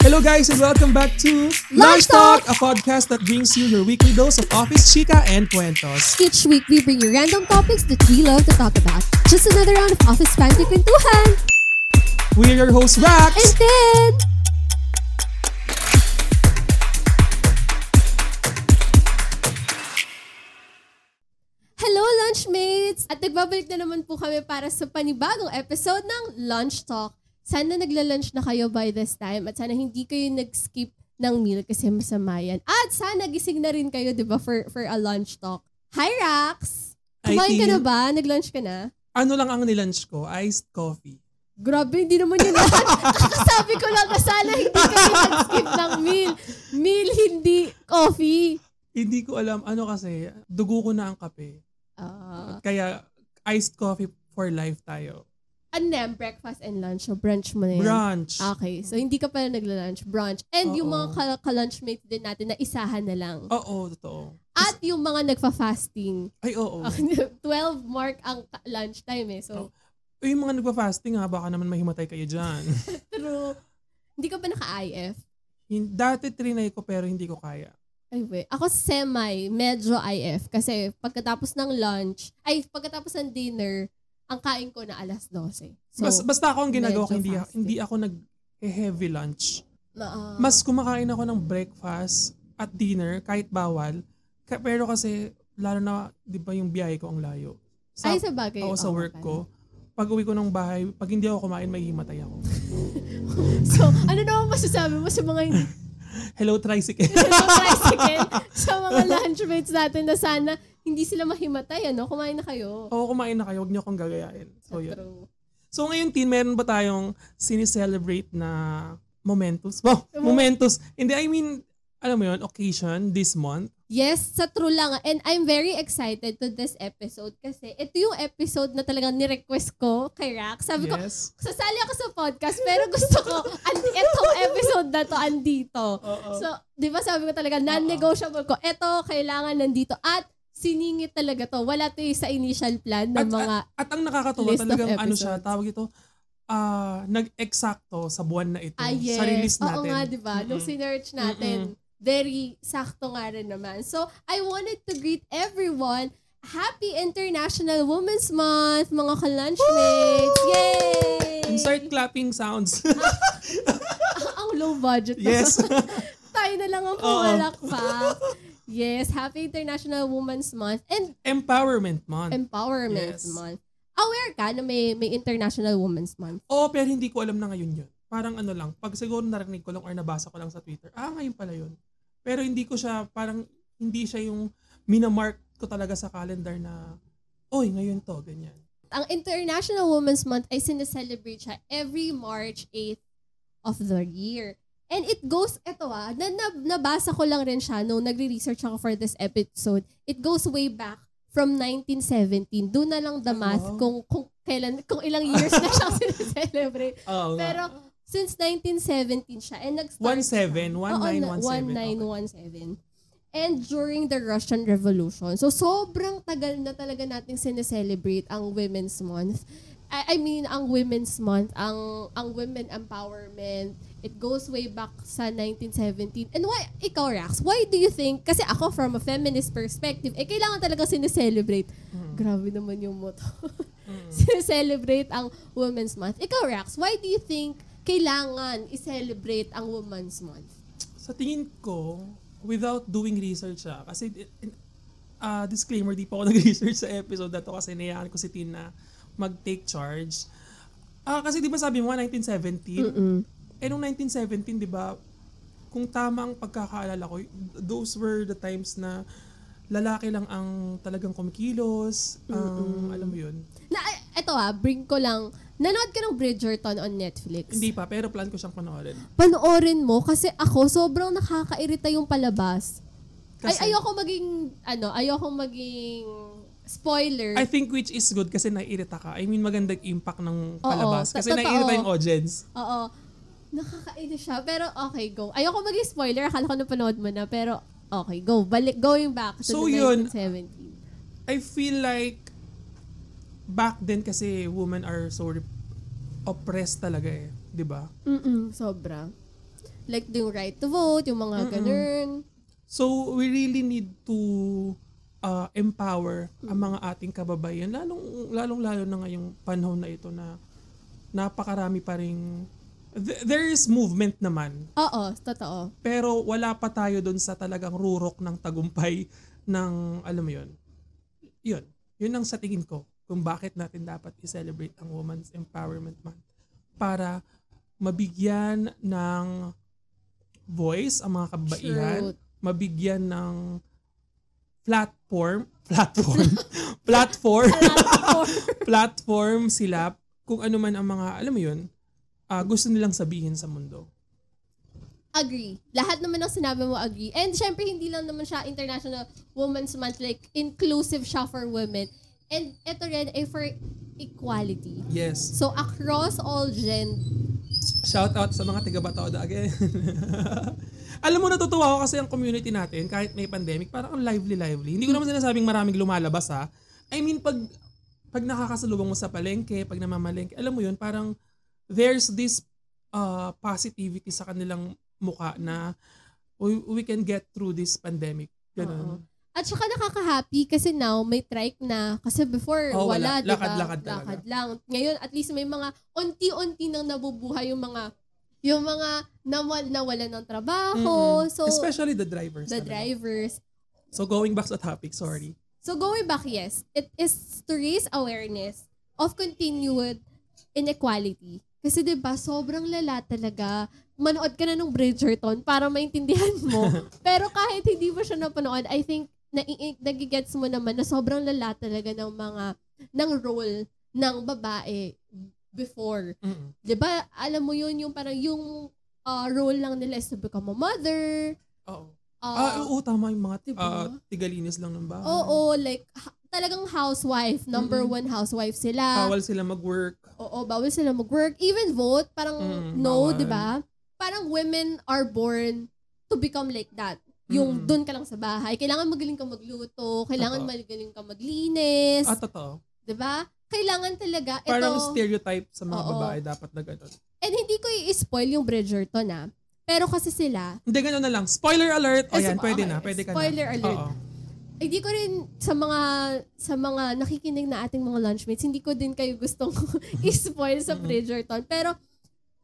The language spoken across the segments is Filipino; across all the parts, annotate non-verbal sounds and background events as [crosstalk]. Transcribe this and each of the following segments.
Hello guys and welcome back to Lunch Talk! a podcast that brings you your weekly dose of office chica and cuentos. Each week, we bring you random topics that we love to talk about. Just another round of Office Panty Kwentuhan! We're your hosts, Rax! And then, Hello, lunchmates! At nagbabalik na naman po kami para sa panibagong episode ng Lunch Talk. Sana nagla-lunch na kayo by this time at sana hindi kayo nag-skip ng meal kasi masama yan. At sana gising na rin kayo, di ba, for, for a lunch talk. Hi, Rax! Kumain ka na ba? Nag-lunch ka na? Ano lang ang nilunch ko? Iced coffee. Grabe, hindi naman yun lahat. [laughs] Sabi ko lang na sana hindi kayo nag-skip ng meal. Meal, hindi coffee. Hindi ko alam, ano kasi, dugo ko na ang kape. Ah, Kaya, iced coffee for life tayo. Ano yan? breakfast and lunch. So, brunch mo na yan. Brunch. Okay, so hindi ka pala nagla-lunch. Brunch. And yung Oo. mga ka- ka-lunchmates din natin na isahan na lang. Oo, totoo. At yung mga nagfa-fasting. Ay, oo. [laughs] 12 mark ang ka- lunchtime eh. So, Eh, yung mga nagpa-fasting ha, baka naman mahimatay kayo dyan. [laughs] true. Hindi ka ba naka-IF? Dati trinay ko pero hindi ko kaya. Ay, wait. Ako semi, medyo IF. Kasi pagkatapos ng lunch, ay, pagkatapos ng dinner, ang kain ko na alas 12. So, Bas, basta ako ang ginagawa ko, hindi, fasting. hindi ako nag-heavy lunch. na, ah, Mas kumakain ako ng breakfast at dinner kahit bawal. Ka- pero kasi, lalo na, di ba yung biyahe ko ang layo. Sa, ay, sa bagay. ako sa oo, work ko, pag uwi ko ng bahay, pag hindi ako kumain, may himatay ako. [laughs] So, ano naman masasabi mo sa mga hindi [laughs] Hello, tricycle. [laughs] tricycle, sa mga lunchmates natin na sana hindi sila mahimatay, ano? Kumain na kayo. Oo, kumain na kayo, huwag niyo akong gagayain. So, yun. True. So, ngayon, Tin, meron ba tayong sinicelebrate na momentous? Wow, momentous. Hindi, I mean, alam mo yun, occasion this month. Yes, sa true lang. And I'm very excited to this episode kasi ito yung episode na talagang ni-request ko kay Rax. Sabi ko, yes. sasali ako sa podcast pero gusto ko and itong episode na to andito. Oo. So, 'di ba sabi ko talaga non-negotiable ko. Ito kailangan nandito at siningit talaga to. Wala to yung sa initial plan ng At, mga at, at ang nakakatuwa talagang ano siya, tawag ito, ah nag-eksakto sa buwan na ito. ah, yes. Sa release Oo natin. nga, 'di ba? Nung Mm-mm. sinearch natin, very sakto nga rin naman. So, I wanted to greet everyone Happy International Women's Month, mga ka-lunchmates! Yay! Insert clapping sounds. [laughs] ang low budget yes. [laughs] Tayo na lang ang Oo. pumalakpak. Yes, Happy International Women's Month and Empowerment month. Empowerment Yes. Month. Aware ka na may, may International Women's Month? Oo, pero hindi ko alam na ngayon yun. Parang ano lang, pag siguro narinig ko lang or nabasa ko lang sa Twitter, ah, ngayon pala yun. Pero hindi ko siya, parang hindi siya yung minamark ko talaga sa calendar na, oy, ngayon to, ganyan. Ang International Women's Month ay sineselebrate siya every March 8th of the year. And it goes, eto ah, na, na, nabasa ko lang rin siya nung nagre-research ako for this episode. It goes way back from 1917. Doon na lang the math wow. kung, kung kailan, kung ilang years na siyang [laughs] sineselebrate. [laughs] Nga. Pero since 1917 siya and nag-start 17, siya. Oo, 1917, na- 1917. And during the Russian Revolution. So sobrang tagal na talaga nating sineselebrate ang Women's Month. I, I mean, ang Women's Month, ang ang women empowerment, it goes way back sa 1917. And why, ikaw Rax, why do you think, kasi ako from a feminist perspective, eh kailangan talaga sineselebrate. Grabe naman yung motto. [laughs] sineselebrate ang Women's Month. Ikaw Rax, why do you think kailangan i-celebrate ang Women's Month? Sa tingin ko, without doing research ah, kasi ah disclaimer, di pa ako [laughs] nag-research sa episode na to kasi nayaan ko si Tin na mag-take charge. Ah, kasi di ba sabi mo nga 1917? Eh nung 1917, di ba, kung tama ang pagkakaalala ko, those were the times na lalaki lang ang talagang kumikilos, ang, alam mo yun. Na, eto ah, bring ko lang, nanood ka ng Bridgerton on Netflix. Hindi pa, pero plan ko siyang panoorin. Panoorin mo kasi ako sobrang nakakairita yung palabas. Kasi, Ay, ayoko maging, ano, ayoko maging spoiler. I think which is good kasi naiirita ka. I mean, magandang impact ng palabas. ta- kasi naiirita yung audience. Oo. Nakakainis siya. Pero okay, go. Ayoko maging spoiler. Akala ko napanood mo na. Pero okay, go. Balik, going back to So, the yun. 1917. I feel like back then kasi women are so oppressed talaga eh. 'di ba? Mm-mm, sobra. Like yung right to vote, yung mga Mm-mm. ganun. So, we really need to uh, empower ang mga ating kababayan, lalong, lalong-lalo na ngayong panahon na ito na napakarami pa rin th- there is movement naman. Oo, totoo. pero wala pa tayo doon sa talagang rurok ng tagumpay ng alam mo yun? Yun. Yun ang sa tingin ko kung bakit natin dapat i-celebrate ang Women's Empowerment Month para mabigyan ng voice ang mga kababaihan mabigyan ng platform platform. [laughs] Platform. [laughs] Platform sila kung ano man ang mga alam mo yun ah, gusto nilang sabihin sa mundo Agree. Lahat naman ng sinabi mo, agree. And syempre, hindi lang naman siya International Women's Month. Like, inclusive siya for women. And ito rin ay for equality. yes So, across all gen, shout out sa mga tiga Batoda again [laughs] alam mo natutuwa ako kasi ang community natin kahit may pandemic parang ang lively lively hindi ko naman sinasabing maraming lumalabas ha I mean pag pag nakakasalubong mo sa palengke pag namamalengke alam mo yun parang there's this uh, positivity sa kanilang muka na we, we can get through this pandemic ganun At saka nakaka-happy kasi now may trike na. Kasi before, Oh, wala, wala. di ba? Lakad-lakad talaga. Lakad lang. Ngayon, at least may mga unti-unti nang nabubuhay yung mga yung mga nawal, nawalan ng trabaho. Mm-mm. So, especially the drivers the talaga. drivers. so going back sa topic sorry So going back, yes, it is to raise awareness of continued inequality. Kasi 'di ba sobrang lala talaga. Manood ka na ng Bridgerton para maintindihan mo. [laughs] Pero kahit hindi mo siya napanood, I think na nagigets mo naman na sobrang lala talaga ng mga ng role ng babae before. Mm-mm. 'Di ba? Alam mo 'yun yung parang yung uh, role lang nila is to become a mother. oo Uh, ah oo tama yung mga diba? ah, tigalinis lang ng bahay Oo, like ha- talagang housewife, number Mm-mm. one housewife sila. bawal sila mag-work Oo, bawal sila mag-work. Even vote, parang Mm, no, di ba? Parang women are born to become like that. Yung Mm. doon ka lang sa bahay. Kailangan magaling ka magluto. Kailangan Totoo. magaling ka maglinis. ah totoo di ba? Kailangan talaga. Ito, parang stereotype sa mga Oo. babae dapat na gano'n and hindi ko i-spoil yung Bridgerton ah. Pero kasi sila, hindi gano'n na lang spoiler alert o yan so- pwede okay, na pwede ka spoiler na alert. Oo. Hindi ko rin sa mga sa mga nakikinig na ating mga lunchmates, hindi ko din kayo gustong [laughs] i-spoil sa Bridgerton. Pero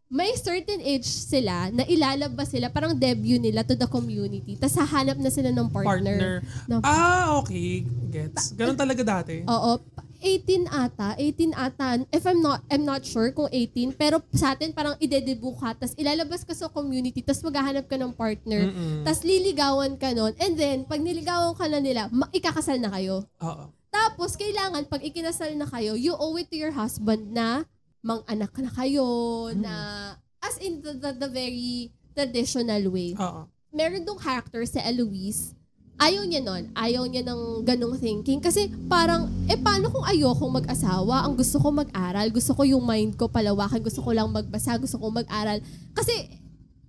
may certain age sila na ilalabas sila, parang debut nila to the community. Tapos hahanap na sila ng partner. partner Na- ah okay gets gano'n talaga dati Oo. 18 ata, 18 ata, if I'm not, I'm not sure kung 18, pero sa atin parang idedebu ka, tapos ilalabas ka sa community, tapos maghahanap ka ng partner, Mm-mm. tapos liligawan ka nun, and then, pag niligawan ka na nila, ma- ikakasal na kayo. oo Tapos, kailangan, pag ikinasal na kayo, you owe it to your husband na mang-anak na kayo, na, as in the, the, the very traditional way. oo Meron dong character si Eloise, ayaw niya nun. Ayaw niya ng ganong thinking. Kasi parang, eh paano kung ayokong mag-asawa? Ang gusto ko mag-aral. Gusto ko yung mind ko palawakan. Gusto ko lang magbasa. Gusto ko mag-aral. Kasi,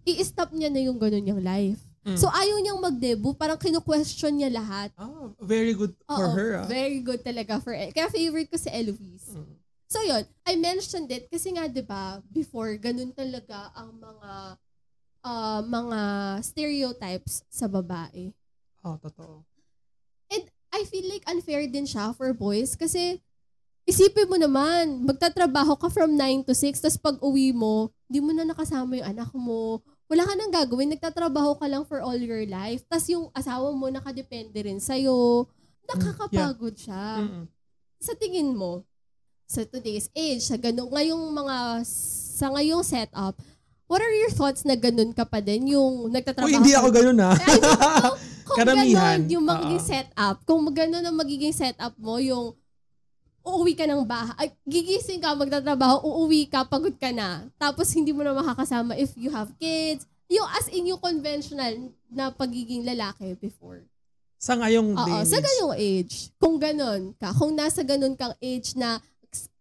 i-stop niya na yung ganon niyang life. Mm. So, ayaw niyang mag-debut. Parang kinu-question niya lahat. ah very good for Oo, her ah Very good talaga for Kaya favorite ko si Eloise. Mm. So yun, I mentioned it kasi nga 'di ba, before ganun talaga ang mga ah, mga stereotypes sa babae. Oh totoo And I feel like unfair din siya for boys kasi isipin mo naman, magtatrabaho ka from 9 to 6 tapos pag uwi mo, di mo na nakasama yung anak mo. Wala ka nang gagawin, nagtatrabaho ka lang for all your life. Tapos yung asawa mo nakadepende rin sa'yo. Nakakapagod siya Mm-mm. sa tingin mo, sa today's age, sa ganun, ngayong mga, sa ngayong setup, what are your thoughts na ganun ka pa din? Yung nagtatrabaho Uy, hindi ako gano'n ah [laughs] I know Karamihan. ganun yung magiging Oo. setup. Kung ganun ang magiging setup mo, yung uuwi ka ng bahay, ay, gigising ka, magtatrabaho, uuwi ka, pagod ka na. Tapos hindi mo na makakasama if you have kids. Yung as in yung conventional na pagiging lalaki before. sa ngayong Oo, day sa and age. ganyong age. Kung ganon ka, kung nasa ganon kang age na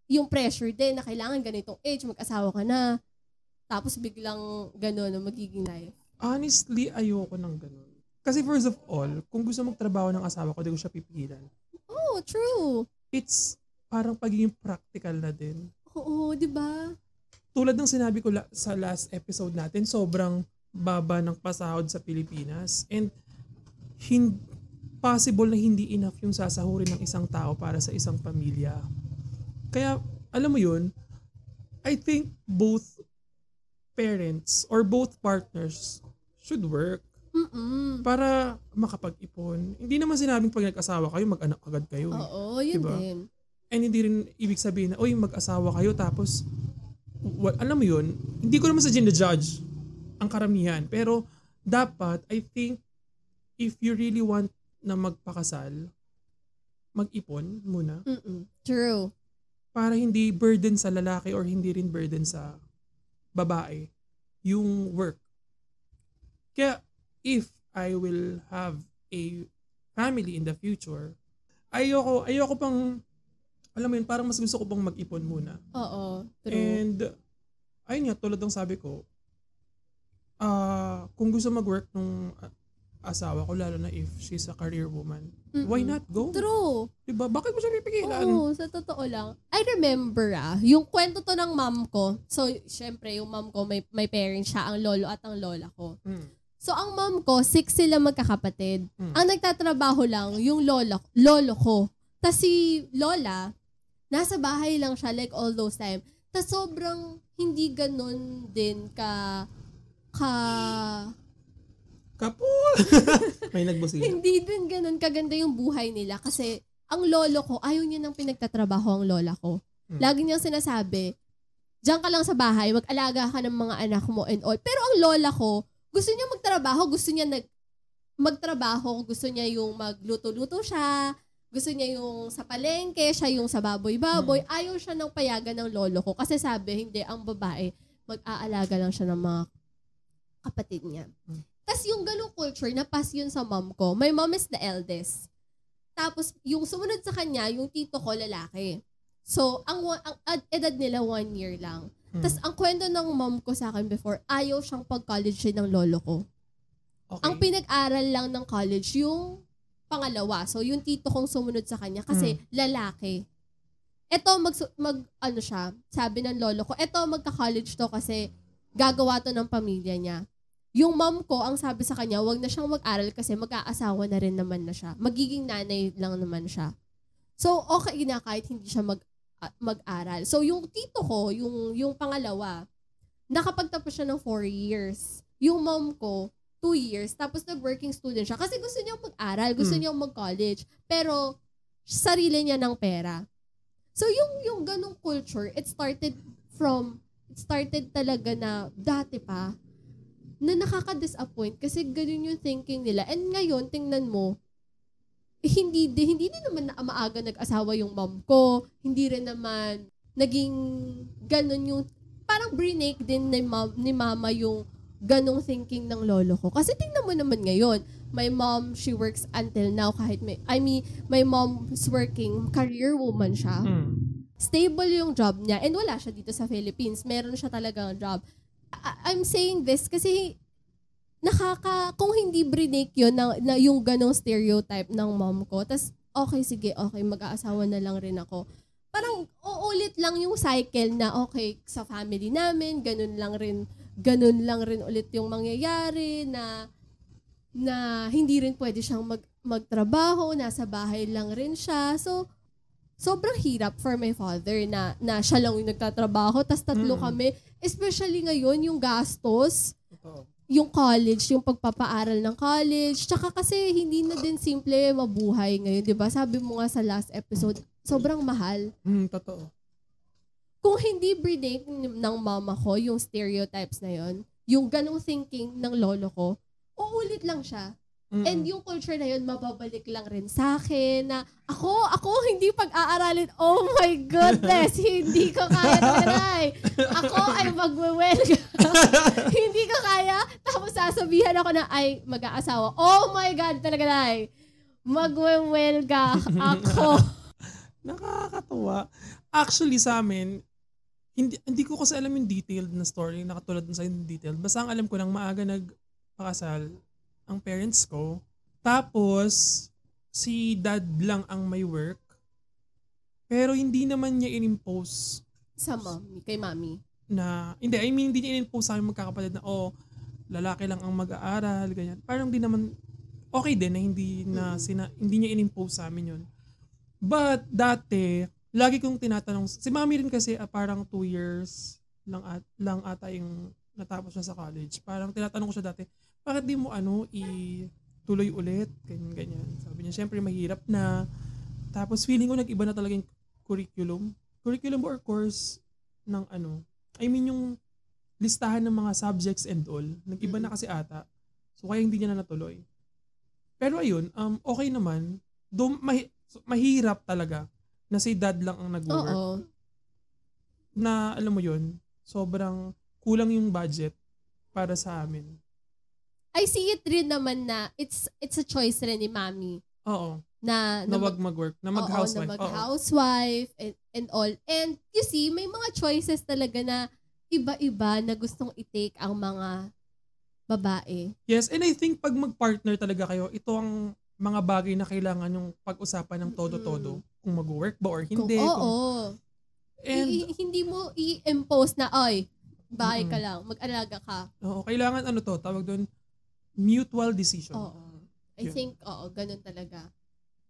yung pressure din na kailangan ganitong age, mag-asawa ka na, tapos biglang ganon ang magiging life. honestly ayoko ng ganun kasi first of all kung gusto magtrabaho ng asawa ko di ko siya pipigilan Oh, true. it's parang pagiging practical na din Oo, di ba? tulad ng sinabi ko la- sa last episode natin, sobrang baba ng pasahod sa Pilipinas. And hin- possible na hindi enough yung sasahurin ng isang tao para sa isang pamilya. Kaya, alam mo yun, I think both parents or both partners should work Mm-mm. para makapag-ipon. Hindi naman sinabing pag nag-asawa kayo, mag-anak agad kayo. eh. Oo, yun Diba? din. And hindi rin ibig sabihin na, oy, mag-asawa kayo tapos, wa- alam mo yun, hindi ko naman sa judge ang karamihan. Pero, dapat, I think, if you really want na magpakasal, mag-ipon muna Mm-mm. True. para hindi burden sa lalaki or hindi rin burden sa babae yung work. Kaya, if I will have a family in the future, ayoko, ayoko pang, alam mo yun, parang mas gusto ko pang mag-ipon muna. Oo. True. And, ayun nga, tulad ng sabi ko, ah kung gusto mag-work nung asawa ko, lalo na if she's a career woman, why Mm-mm. not go? True. Diba? Bakit mo siya pipigilan? Oo, sa totoo lang. I remember ah, yung kwento to ng mom ko. So, syempre, yung mom ko, may, may parents siya, ang lolo at ang lola ko. Mm. So, ang mom ko, six sila magkakapatid. Mm. Ang nagtatrabaho lang, yung lolo, lolo ko. Tapos si lola, nasa bahay lang siya, like all those time. Tapos sobrang hindi ganun din ka, ka, Kapul! [laughs] May nagbusina. hindi din ganun kaganda yung buhay nila. Kasi ang lolo ko, ayaw niya nang pinagtatrabaho ang lola ko. Mm. Lagi niyang sinasabi, diyan ka lang sa bahay, mag-alaga ka ng mga anak mo and all. Pero ang lola ko, gusto niya magtrabaho, gusto niya nag magtrabaho, gusto niya yung magluto-luto siya, gusto niya yung sa palengke, siya yung sa baboy-baboy. Ayaw siya ng payagan ng lolo ko kasi sabi, hindi, ang babae, mag-aalaga lang siya ng mga kapatid niya. Hmm. Tapos yung ganong culture, napas yun sa mom ko. My mom is the eldest. Tapos yung sumunod sa kanya, yung tito ko, lalaki. So, ang, ang ad- edad nila one year lang. Mm. Tapos ang kwento ng mom ko sa akin before, ayaw siyang pag-college din ng lolo ko. okay. Ang pinag-aral lang ng college, yung pangalawa. So, yung tito kong sumunod sa kanya kasi lalaki. Ito, mag, mag, ano siya, sabi ng lolo ko, ito, magka-college to kasi gagawa to ng pamilya niya. Yung mom ko, ang sabi sa kanya, wag na siyang mag-aral kasi mag-aasawa na rin naman na siya. Magiging nanay lang naman siya. So, okay na kahit hindi siya mag, mag-aral. So, yung tito ko, yung, yung pangalawa, nakapagtapos siya ng four years. Yung mom ko, two years, tapos nag-working student siya. Kasi gusto niya mag-aral, gusto Mm. niya mag-college. Pero, sarili niya ng pera. So, yung, yung ganong culture, it started from, it started talaga na dati pa, na nakaka-disappoint kasi ganun yung thinking nila. And ngayon, tingnan mo, eh, hindi, di, hindi din naman na maaga nag-asawa yung mom ko. Hindi rin naman naging ganun yung, parang brinake din ni, mom, ni mama yung ganong thinking ng lolo ko. Kasi tingnan mo naman ngayon, my mom, she works until now kahit may, I mean, my mom's working, career woman siya Mm. stable yung job niya and wala siya dito sa Philippines. Meron siya talagang job. I- I'm saying this kasi nakaka, kung hindi brinake yun na, na yung ganong stereotype ng mom ko, tas okay, sige, okay, mag-aasawa na lang rin ako. Parang uulit lang yung cycle na okay, sa family namin, ganun lang rin, ganun lang rin ulit yung mangyayari na na hindi rin pwede siyang mag, magtrabaho, nasa bahay lang rin siya. So, sobrang hirap for my father na, na siya lang yung nagtatrabaho, tas tatlo Mm. kami. Especially ngayon, yung gastos, Totoo. Yung college, yung pagpapaaral ng college. Tsaka kasi hindi na din simple mabuhay ngayon, di ba? Sabi mo nga sa last episode, sobrang mahal. Mm, totoo. Kung hindi brinake ng mama ko yung stereotypes na yon, yung ganong thinking ng lolo ko, uulit lang siya. Mm-mm. And yung culture na yun, mababalik lang rin sa akin na ako, ako hindi pag-aaralin. Oh my goodness, [laughs] hindi ko kaya tagay. Ako ay magwewelga. [laughs] hindi ko kaya. Tapos sasabihan ako na ay mag-aasawa. Oh my God, talaga na Magwewelga ako. [laughs] Nakakatuwa. Actually sa amin, hindi, hindi ko kasi alam yung detailed na story na katulad sa yung detailed. Basta ang alam ko nang maaga nagpakasal ang parents ko. Tapos, si dad lang ang may work. Pero hindi naman niya in-impose Sa mommy, kay mami. na, hindi, I mean, hindi niya in-impose sa amin magkakapatid na, oh, lalaki lang ang mag-aaral, ganyan. Parang di naman, okay din na hindi na sina, hindi niya in-impose sa amin yun. But dati, lagi kong tinatanong, si mami rin kasi ah, parang two years lang, at, lang ata yung natapos siya sa college. Parang tinatanong ko siya dati, bakit di mo ano, i-tuloy ulit? Ganyan, ganyan. Sabi niya, syempre mahirap na. Tapos feeling ko nag-iba na talaga yung curriculum. Curriculum or course ng ano. I mean yung listahan ng mga subjects and all. Nag-iba na kasi ata. So kaya hindi niya na natuloy. Pero ayun, um, okay naman. Do, mahi- mahirap talaga na si dad lang ang nag-work. Oo. Na alam mo yun, sobrang kulang yung budget para sa amin. I see it rin naman na it's it's a choice rin ni mami Oo. na Na na wag mag-work. Na Oo, mag-housewife. na Oo. mag-housewife and, and all. And you see, may mga choices talaga na iba-iba na gustong i-take ang mga babae. Yes, and I think pag mag-partner talaga kayo, ito ang mga bagay na kailangan yung pag-usapan ng todo-todo. Kung mag-work ba or hindi. Kung, oo. kung- and I- hindi mo i-impose na, oy, bahay ka Mm-mm. lang, mag-alaga ka. oo, kailangan ano to, tawag doon, mutual decision. Oo. I Yun. think, oo, ganun talaga.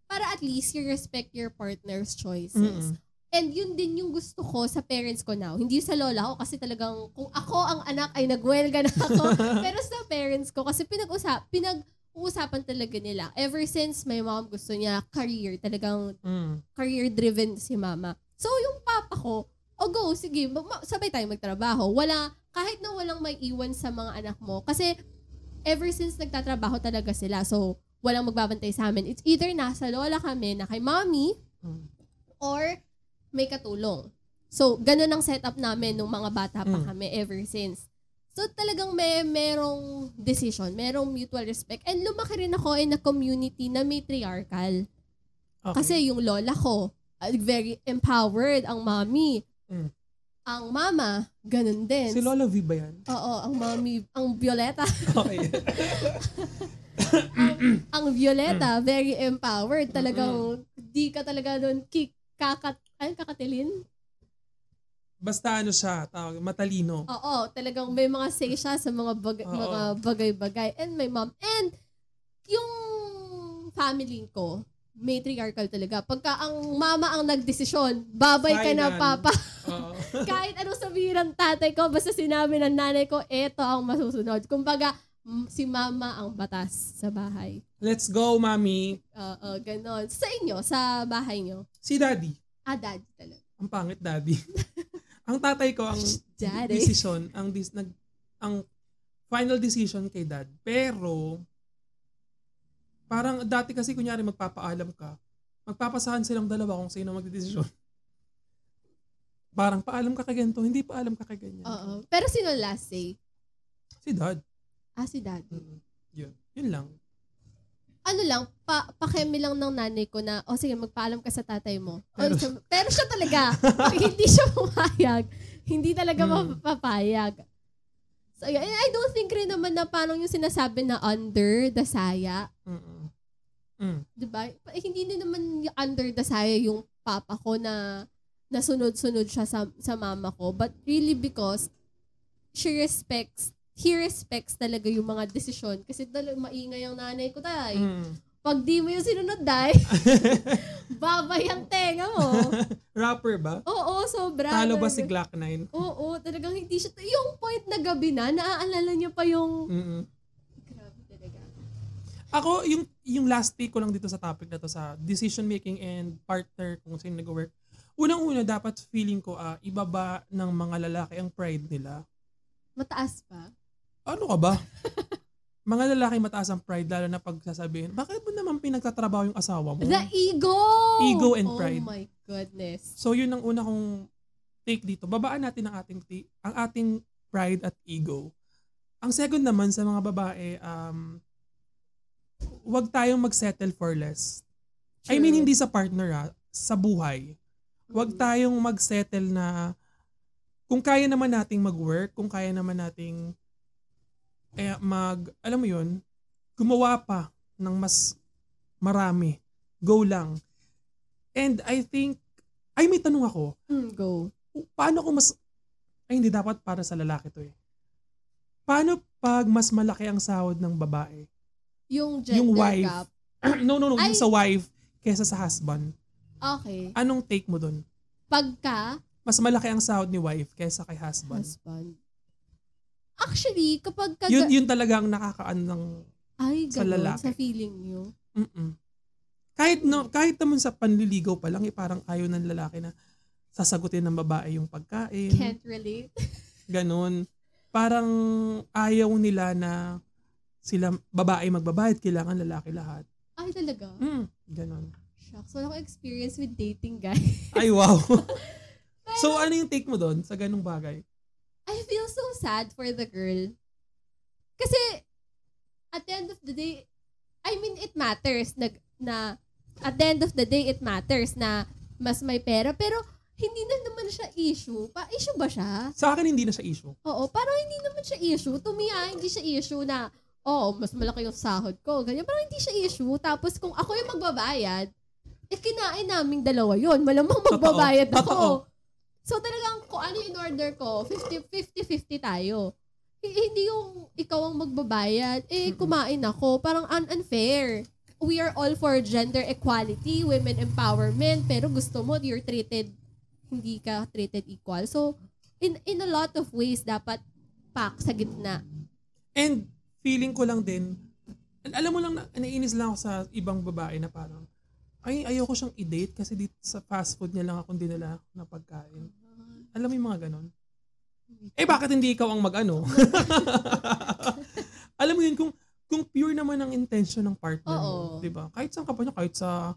Para at least you respect your partner's choices. Mm-mm. And yun din yung gusto ko sa parents ko now. Hindi sa lola ko kasi talagang kung ako ang anak ay nagwelga na ako. [laughs] Pero sa parents ko kasi pinag-usap, pinag-uusapan talaga nila. Ever since my mom gusto niya career, talagang Mm. career-driven si mama. So yung papa ko, o go, sige, mag- sabay tayo magtrabaho. Wala, kahit na walang may iwan sa mga anak mo. Kasi ever since nagtatrabaho talaga sila. So, walang magbabantay sa amin. It's either nasa lola kami na kay mommy Mm. or may katulong. So, ganun ang setup namin nung mga bata pa Mm. kami ever since. So, talagang may merong decision, merong mutual respect. And lumaki rin ako in a community na matriarchal. Okay. Kasi yung lola ko, uh, very empowered ang mommy. Mm. Ang mama, ganun din. si Lola V ba yan? Oo, ang mommy, ang Violeta, Okay. [laughs] ang Violeta, very empowered. Talagang, di ka talaga doon kick, kakat, ay, kakatilin? Basta ano siya, tawag, matalino. Oo, talagang may mga say siya sa mga bag- Oo. mga bagay-bagay. And my mom. And yung family ko, matriarchal talaga. Pagka ang mama ang nagdesisyon, babay ka na Final. papa. [laughs] Kahit anong sabihin ng tatay ko, basta sinabi ng nanay ko, eto ang masusunod. Kumbaga, si mama ang batas sa bahay. Let's go, mami. Oo, ganon. Sa inyo, sa bahay nyo. Si daddy. Ah, daddy talaga. Ang pangit daddy. [laughs] ang tatay ko ang Daddy. decision, ang dis, nag ang final decision kay dad. Pero parang dati kasi kunyari magpapaalam ka, magpapasahan silang dalawa kung sino magdedesisyon. [laughs] Parang paalam ka kay ganito, hindi paalam ka kay ganyan. Oo. Pero sino last say? Si dad. Ah, si daddy. Mm-mm. Yun. Yun lang. ano lang, pa, pakeme lang ng nanay ko na, o sige, magpaalam ka sa tatay mo. O, Pero- so- pero siya talaga, [laughs] hindi siya pumayag. Hindi talaga Mm. mapapayag. So, yun. And I don't think rin naman na parang yung sinasabi na under the saya. Mm-mm. Mm. Diba? Eh, Hindi din naman under the saya yung papa ko na nasunod-sunod siya sa, sa mama ko. But really because she respects, he respects talaga yung mga desisyon. Kasi talagang maingay ang nanay ko tay. Mm. Pag di mo yung sinunod, day, [laughs] babay ang tenga mo. [laughs] Rapper ba? Oo, sobra. Talo ba si Glock 9? Oo, talagang hindi siya. Yung point na gabi na, naaalala niya pa yung... Mm-mm. Grabe talaga. Ako, yung, yung last take ko lang dito sa topic na to sa decision making and partner kung sino nag-work. Unang-una, dapat feeling ko, ah, ibaba ng mga lalaki ang pride nila. Mataas pa. Ano ka ba? [laughs] mga lalaki mataas ang pride, lalo na pag sasabihin, bakit mo naman pinagtatrabaho yung asawa mo? The ego! Ego and pride. Oh my goodness. So, yun ang una kong take dito. Babaan natin ang ating, ti- ang ating pride at ego. Ang second naman sa mga babae, um, huwag tayong mag-settle for less. I mean, True. hindi sa partner ha, sa buhay. Huwag Mm. tayong mag-settle na kung kaya naman nating mag-work, kung kaya naman nating eh, mag, alam mo yun, gumawa pa ng mas marami. Go lang. And I think, ay may tanong ako, Mm, go. paano kung mas, ay hindi dapat para sa lalaki to eh. Paano pag mas malaki ang sahod ng babae. Yung gender Yung wife. gap. [clears throat] no, no, no. Ay. Yung sa wife kesa sa husband. Okay. Anong take mo dun? Pagka Mas malaki ang sahod ni wife kesa kay husband. husband. Actually, kapag kaga- Yun, yun talaga ang nakakaano ng... ay, sa ganun, lalaki. sa feeling nyo. Mm-mm. Kahit, no, kahit naman sa panliligaw pa lang, eh, parang ayaw ng lalaki na sasagutin ng babae yung pagkain. Can't relate. [laughs] Ganon. Parang ayaw nila na sila babae magbabayad, kailangan lalaki lahat. Ay, talaga? Mm, ganon. Shucks, wala akong experience with dating, guys. Ay, wow. [laughs] so, ano yung take mo doon sa ganong bagay? I feel so sad for the girl. Kasi, at the end of the day, I mean, it matters na, na at the end of the day, it matters na mas may pera. Pero, hindi na naman siya issue. Pa, issue ba siya? Sa akin, hindi na siya issue. Oo, parang hindi naman siya issue. To me, ah, hindi siya issue na, oh, mas malaki yung sahod ko. Ganyan, parang hindi siya issue. Tapos, kung ako yung magbabayad, eh, kinain naming dalawa yun. Malamang magbabayad Totoo. ako. Totoo. So talagang kung ano yung order ko, 50-50 tayo. H- Hindi yung ikaw ang magbabayad, eh kumain ako. Parang un- unfair. We are all for gender equality, women empowerment, pero gusto mo you're treated, hindi ka treated equal. So, in in a lot of ways, dapat pak sa gitna. And feeling ko lang din, al- alam mo lang, na, naiinis lang ako sa ibang babae na parang, ay, ayoko siyang i-date kasi dito sa fast food niya lang akong dinala na pagkain. Alam mo yung mga ganon? Eh, bakit hindi ikaw ang mag-ano? [laughs] alam mo yun, kung, kung pure naman ang intention ng partner mo, Oo. di ba? Kahit saan ka pa niya, kahit sa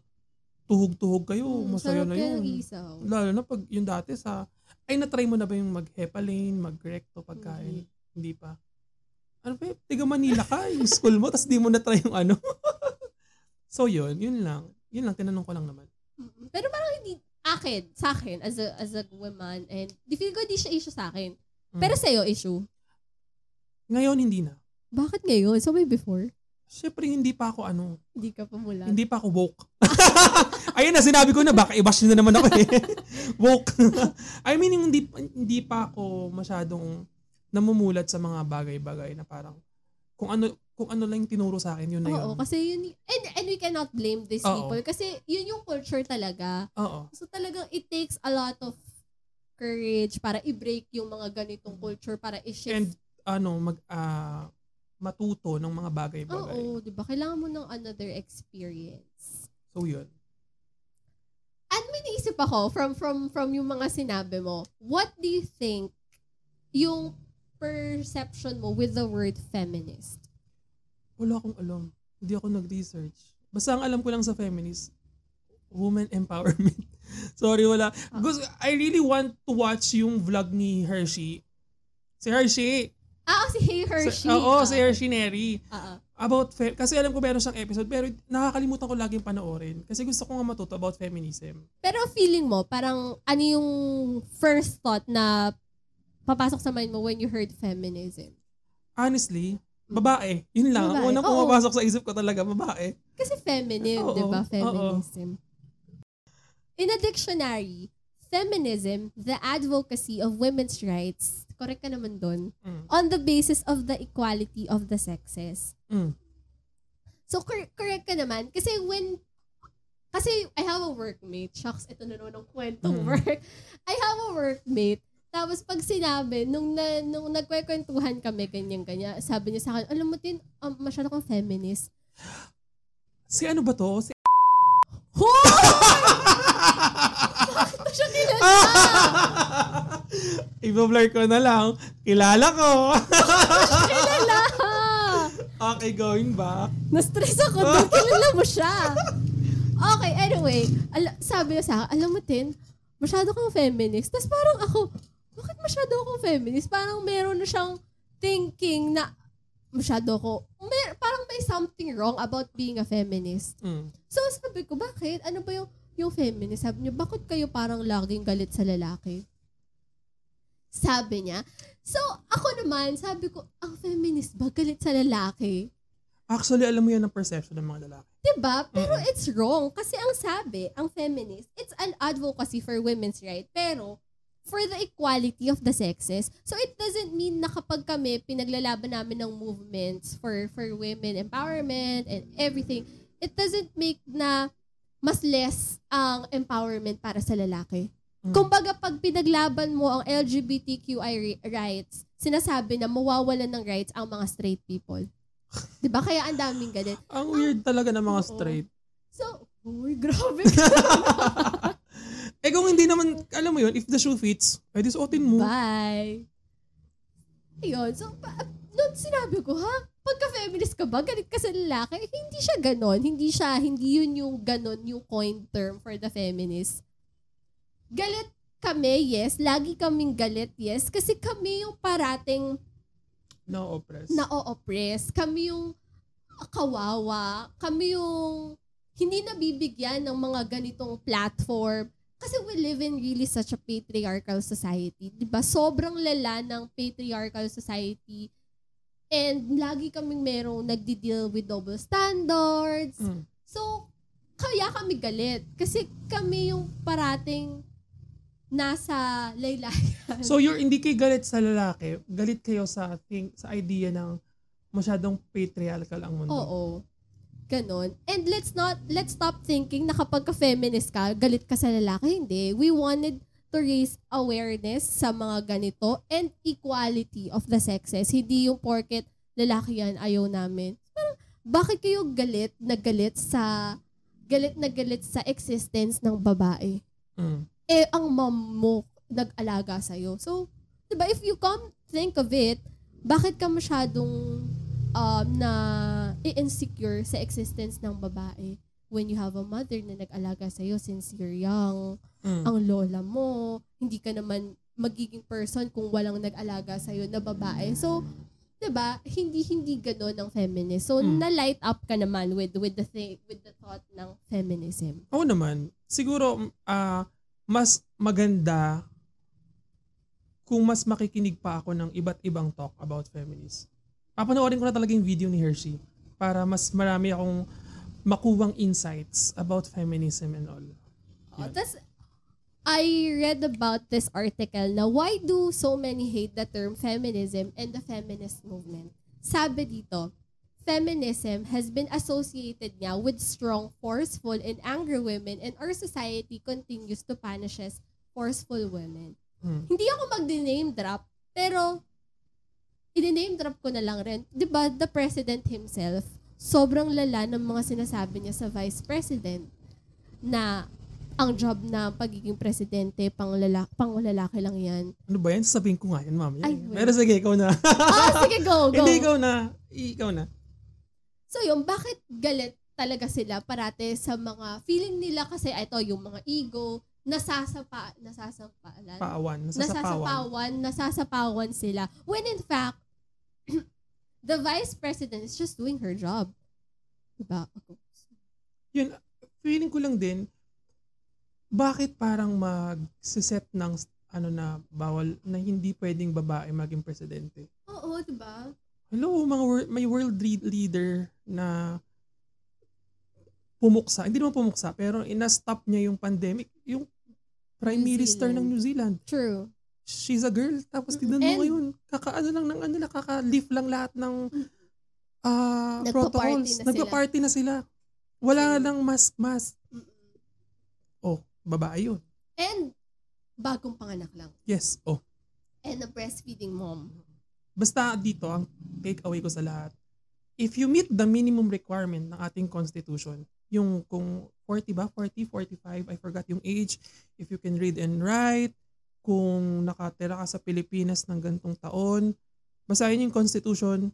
tuhog-tuhog kayo, Mm, masaya sarap na kaya yun. ng isaw. Lalo na pag yung dati sa, ay natry mo na ba yung mag-hepalane, mag-recto pagkain? Hindi pa. Ano ba, tiga Manila ka, yung school mo, tapos di mo na-try yung ano. [laughs] so yun, yun lang. Yun lang, tinanong ko lang naman. Pero parang hindi, akin, sa akin, as a, as a woman, and di feel ko di siya issue sa akin. Mm. Pero sa'yo, issue. Ngayon, hindi na. Bakit ngayon? So may before? Siyempre, hindi pa ako ano, Hindi ka pa mula. hindi pa ako woke. [laughs] Ayun na, sinabi ko na, baka i-bash na naman ako eh. [laughs] woke. [laughs] I mean, hindi, hindi pa ako masyadong namumulat sa mga bagay-bagay na parang, kung ano, kung ano lang yung tinuro sa akin, yun na Oo, yun. kasi yun, and, and we cannot blame these Oo. people kasi yun yung culture talaga. Oo. So talagang it takes a lot of courage para i-break yung mga ganitong culture, para i-shift. And ano, mag, ah, matuto ng mga bagay-bagay. Oo, di ba? Kailangan mo ng another experience. So yun. At may naisip ako from from from yung mga sinabi mo. What do you think yung perception mo with the word feminist? Wala akong alam. Hindi ako nag-research. Basta ang alam ko lang sa feminist, woman empowerment. [laughs] Sorry, wala. Gusto, I really want to watch yung vlog ni Hershey. Si Hershey. Ah, si Hey Hershey. Sa- Oo, Ah, si Hershey Neri. ah, ah. About, fe- kasi alam ko meron siyang episode, pero nakakalimutan ko laging panoorin. Kasi gusto ko nga matuto about feminism. Pero feeling mo, parang ano yung first thought na papasok sa mind mo when you heard feminism? Honestly, babae. Yun lang. Ang Babae, unang oo. pumapasok sa isip ko talaga, babae. Kasi feminine, Oo, di ba? oo. Feminism. In a dictionary, feminism, the advocacy of women's rights, correct ka naman dun, Mm. on the basis of the equality of the sexes. Mm. So, cor- correct ka naman. Kasi when, kasi I have a workmate, shucks, ito na naman ang kwentong Mm. work. [laughs] I have a workmate, tapos pag sinabi, nung, na, nung nagkwekwentuhan kami, ganyan-ganyan, sabi niya sa akin, alam mo din, um, masyado kang feminist. Si ano ba to? Si Hoy! [laughs] Bakit siya kilala? [laughs] I-blur ko na lang. Kilala ko. [laughs] kilala! okay, going back. Na-stress ako doon. Kilala mo siya. Okay, anyway. Ala- sabi niya sa akin, alam mo, Tin, masyado kang feminist. Tapos parang ako, bakit masyado akong feminist? Parang meron na siyang thinking na masyado ako, mer- parang may something wrong about being a feminist. Mm. So sabi ko, bakit? Ano ba yung, yung feminist? Sabi niya, bakit kayo parang laging galit sa lalaki? Sabi niya. So, ako naman, sabi ko, ang feminist ba galit sa lalaki? Actually, alam mo yan ang perception ng mga lalaki. Diba? Pero it's wrong. Kasi ang sabi, ang feminist, it's an advocacy for women's right. Pero, for the equality of the sexes. So it doesn't mean na kapag kami pinaglalaban namin ng movements for for women empowerment and everything, it doesn't make na mas less ang empowerment para sa lalaki. Mm. Kumbaga pag pinaglaban mo ang LGBTQI ri- rights, sinasabi na mawawalan ng rights ang mga straight people. 'Di ba? Kaya ang daming galit. Ang weird talaga ng mga Oo. straight. So, uy, grabe. [laughs] [laughs] Eh kung hindi naman, alam mo yun, if the shoe fits, ay suotin mo. Bye. Ayun. So, pa- noon sinabi ko, ha? Pagka-feminist ka ba? Galit ka sa lalaki? Eh, hindi siya ganon. Hindi siya, hindi yun yung ganon, yung coin term for the feminist. Galit kami, yes. Lagi kaming galit, yes. Kasi kami yung parating No, oppress. na-oppress. Kami yung kawawa. Kami yung hindi nabibigyan ng mga ganitong platform. Kasi we live in really such a patriarchal society. 'di ba Sobrang lala ng patriarchal society. And lagi kaming merong nagdi-deal with double standards. Mm. So, kaya kami galit. Kasi kami yung parating nasa laylayan. So you're hindi kayo galit sa lalaki, galit kayo sa thing, sa idea ng masyadong patriarchal ang mundo. Oo. Ganon. And let's not, let's stop thinking na kapag ka-feminist ka, galit ka sa lalaki. Hindi. We wanted to raise awareness sa mga ganito and equality of the sexes. Hindi yung porket lalaki yan, ayaw namin. Parang, bakit kayo galit na galit sa, galit na galit sa existence ng babae? Mm. eh, ang mom mo nag-alaga sa'yo. So, di ba, if you come think of it, bakit ka masyadong um, na i-insecure sa existence ng babae when you have a mother na nag-alaga sa'yo since you're young, Mm. ang lola mo, hindi ka naman magiging person kung walang nag-alaga sa'yo na babae. So, 'di ba? Hindi hindi ganoon ang feminist. So, Mm. na-light up ka naman with with the thing, with the thought ng feminism. Oo naman. Siguro, ah, mas maganda kung mas makikinig pa ako ng iba't ibang talk about feminism. Papanoorin ko na talaga yung video ni Hershey para mas marami akong makuwang insights about feminism and all. Oh, tas, I read about this article na why do so many hate the term feminism and the feminist movement? Sabi dito, feminism has been associated nga with strong, forceful, and angry women and our society continues to punishes forceful women. Hmm. Hindi ako mag-name drop, pero i-name drop ko na lang rin. 'Di ba the president himself, sobrang lala ng mga sinasabi niya sa vice president na ang job na pagiging presidente pang lalaki, pang lalaki lang yan. Ano ba yan? Sasabihin ko nga yan, mamaya. Ay, wait. Pero sige, ikaw na. ah, sige, go, [laughs] go. Hindi, ikaw na. Ikaw na. So yun, bakit galit talaga sila parate sa mga feeling nila kasi ito yung mga ego, nasasapa, nasasapalan, Paawan. Nasasapawan. nasasapawan, nasasapawan sila. When in fact, [coughs] the vice president is just doing her job. Diba? Ako. Yun, feeling ko lang din, bakit parang mag-set ng ano na bawal na hindi pwedeng babae maging presidente? Oo, diba? Hello, mga wor- may world lead- leader na pumuksa. Hindi naman pumuksa, pero ina-stop niya yung pandemic. Yung Prime Minister ng New Zealand. True. She's a girl. Tapos tignan mo ngayon, kakaano lang ng ano lang, kaka-lift lang lahat ng ah Nagpa-party protocols. na. Nagpa-party na sila. Wala True. lang mask-mask. Oh, babae yun. And bagong panganak lang. Yes, oh. And a breastfeeding mom. Basta dito, ang take away ko sa lahat, if you meet the minimum requirement ng ating constitution, yung kung 40 ba? 40, 45, I forgot yung age, if you can read and write, kung nakatira ka sa Pilipinas ng gantong taon, basahin yung constitution,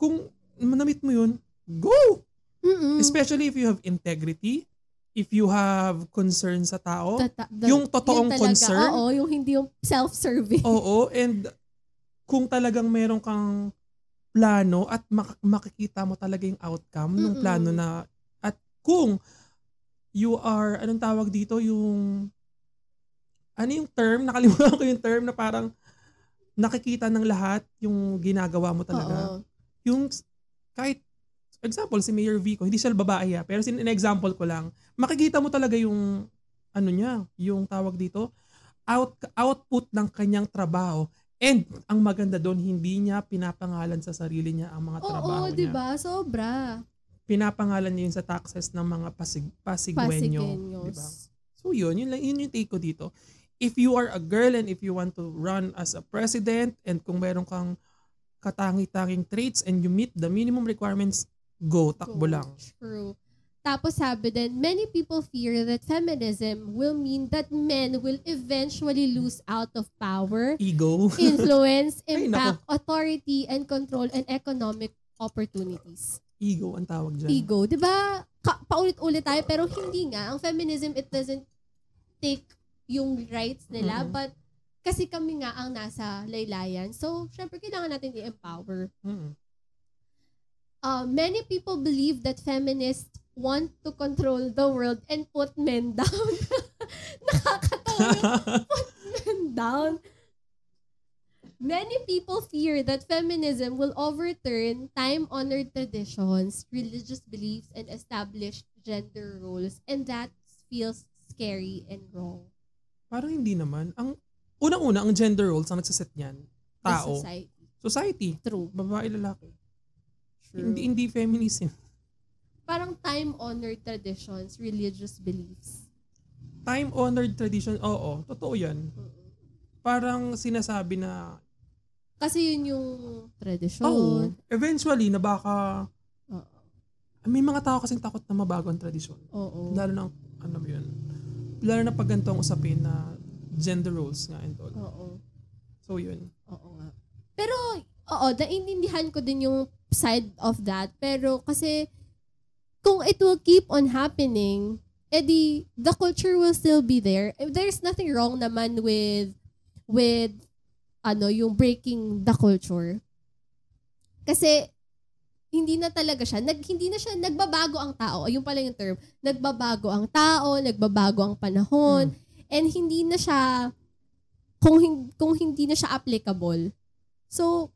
kung manamit mo yun, go! Mm-mm. Especially if you have integrity, if you have concern sa tao, Tata- the- yung totoong yun talaga, concern, Oo, yung hindi yung self-serving. [laughs] Oo, and kung talagang meron kang plano at mak- makikita mo talaga yung outcome ng Mm-mm. plano na at kung you are anong tawag dito yung ano yung term nakalimutan ko yung term na parang nakikita ng lahat yung ginagawa mo talaga Oo. yung kahit example si Mayor Vico hindi siya babae ha, pero sin example ko lang makikita mo talaga yung ano niya yung tawag dito out, output ng kanyang trabaho. And ang maganda doon, hindi niya pinapangalan sa sarili niya ang mga trabaho Oo, di niya. ba? Sobra. Pinapangalan niya yun sa taxes ng mga pasig, pasigwenyo. Di ba? So yun, yun, lang, yun yung take ko dito. If you are a girl and if you want to run as a president and kung meron kang katangi-tanging traits and you meet the minimum requirements, go, takbo Go. lang. True. Tapos sabi din, many people fear that feminism will mean that men will eventually lose out of power, Ego. [laughs] influence, Ay, impact, authority, and control and economic opportunities. Ego ang tawag dyan. Ego, 'di ba? Ka- paulit-ulit tayo pero hindi nga ang feminism it doesn't take yung rights nila Mhm. but kasi kami nga ang nasa laylayan. So, syempre kailangan natin i-empower. Mm. Uh, many people believe that feminists want to control the world and put men down. [laughs] Nakakatawa [laughs] put men down. Many people fear that feminism will overturn time-honored traditions, religious beliefs, and established gender roles, and that feels scary and wrong. Parang hindi naman. Ang unang-una, ang gender roles ang nagsaset niyan. Tao. society. Society. True. Babae, lalaki. True. Hindi, hindi feminism. Parang time-honored traditions, religious beliefs. Time-honored tradition, oo, totoo yan. Parang sinasabi na, Kasi yun yung tradisyon. oo, eventually, na baka, Oo. may mga tao kasing takot na mabago ang tradisyon. Oo. Lalo na, ano yun, lalo na pag ganito ang usapin na gender roles nga and all. Oo. So yun. Oo nga. Pero, oo, naiintindihan ko din yung side of that. Pero kasi, kung it will keep on happening, edi, the culture will still be there. There's nothing wrong naman with, with, ano, yung breaking the culture. Kasi, hindi na talaga siya, nag, hindi na siya, nagbabago ang tao. Ayun pala yung term. Nagbabago ang tao, nagbabago ang panahon, and hindi na siya, kung, kung hindi na siya applicable. So,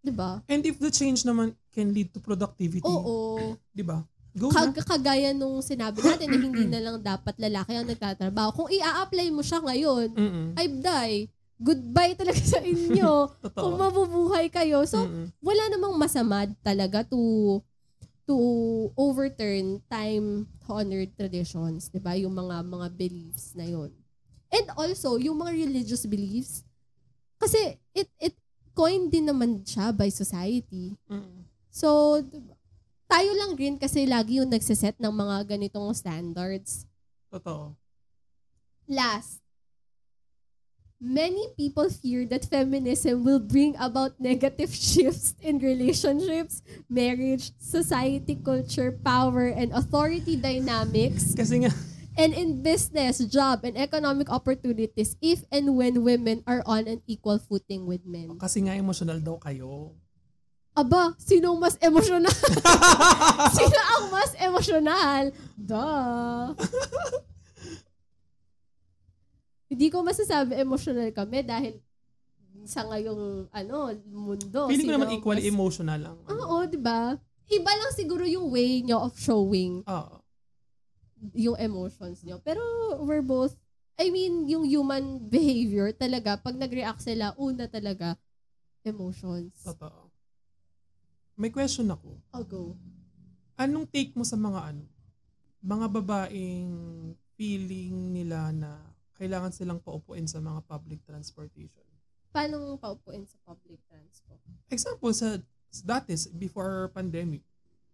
di ba? And if the change naman can lead to productivity, Oo. di ba? Go na. Kag- kagaya nung sinabi natin na hindi [clears throat] na lang dapat lalaki ang nagtatrabaho. Kung i-apply mo siya ngayon, Mm-mm. ay die. Goodbye talaga sa inyo. [laughs] Kung mabubuhay kayo. So, Mm-mm. wala namang masama talaga to to overturn time-honored traditions, 'di ba? Yung mga mga beliefs na 'yon. And also, yung mga religious beliefs kasi it it coined din naman siya by society. Mm-mm. So, diba, tayo lang rin kasi lagi yung nagsiset ng mga ganitong standards. Totoo. Last, many people fear that feminism will bring about negative [laughs] shifts in relationships, marriage, society, culture, power, and authority dynamics, Kasi nga, and in business, job, and economic opportunities if and when women are on an equal footing with men. kasi nga emotional daw kayo. Aba, sino mas emosyonal? [laughs] [laughs] sino ang mas emosyonal? Duh. Hindi ko masasabi emotional kami dahil sa ngayong ano, mundo. Feeling ko naman equally mas- emotional lang. Oo, di ba? Iba lang siguro yung way nyo of showing Oo. yung emotions nyo. Pero we're both, I mean, yung human behavior talaga, pag nag-react sila, una talaga, emotions. Totoo. May question ako. I'll go. Anong take mo sa mga ano? Mga babaeng feeling nila na kailangan silang paupuin sa mga public transportation. Paano paupuin sa public transport? Example sa dati, before pandemic,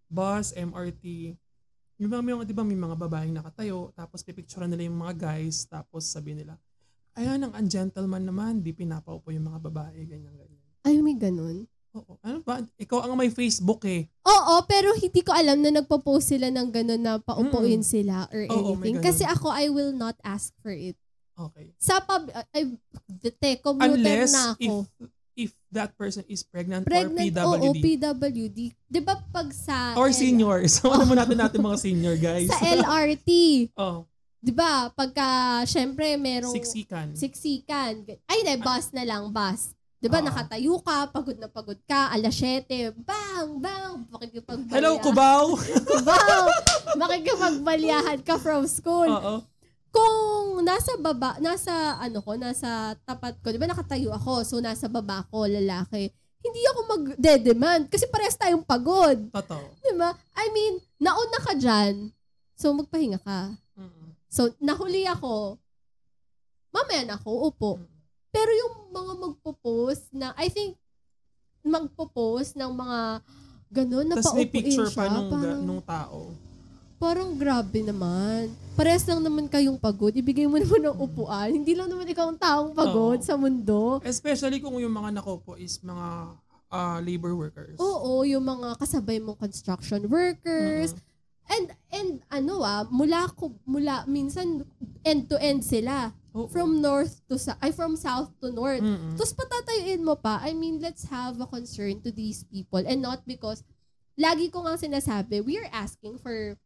bus, MRT, yung mga, mga, di ba, may mga babaeng nakatayo, tapos pipicturean nila yung mga guys, tapos sabi nila, ayan, ang ungentleman naman, di pinapaupo yung mga babae, ganyan, ganyan. Ay, may ganun? Oo. Ano ba? Ikaw ang may Facebook eh. Oo, pero hindi ko alam na nagpo-post sila ng ganun na paupuin sila or Oo, anything. Kasi ako, I will not ask for it. Okay. Sa pub, ay, te, commuter Unless na if ako. if that person is pregnant, Pregnant, or oo, PWD. PWD. Di ba pag sa... or L- senior. [laughs] Sama naman natin natin mga [laughs] senior guys. Sa [laughs] LRT. oh, Di ba? Pagka, syempre, merong... siksikan. siksikan. Ay, hindi, bus na lang, bus. Di ba, Ah. nakatayo ka, pagod na pagod ka, alas 7, bang, bang, makikipagbalya. Hello, Kubaw! Kubaw! makikipagbalyahan ka from school. Oo. Kung nasa baba, nasa ano ko, nasa tapat ko, di ba nakatayo ako, so nasa baba ko, lalaki, hindi ako mag-demand kasi parehas tayong pagod. Totoo. Di ba? I mean, nauna ka dyan, so magpahinga ka. Mm-mm. So, nahuli ako, mamaya na ako, upo. Mm. Pero yung mga magpo-post na, I think, magpo-post ng mga ganun, na Tapos may picture siya, pa nung, parang, nung tao. Parang grabe naman. Parehas lang naman kayong pagod. Ibigay mo [laughs] naman ng upuan. Hindi lang naman ikaw ang taong pagod Oo. sa mundo. Especially kung yung mga nakopo is mga ah, labor workers. Oo, yung mga kasabay mong construction workers. Mm-mm. And, and ano ah, mula ko, mula, minsan, end to end sila. Oo. From north to south, ay from south to north. Mm-mm. Tapos patatayuin mo pa, I mean, let's have a concern to these people and not because, lagi ko nga sinasabi, we are asking for,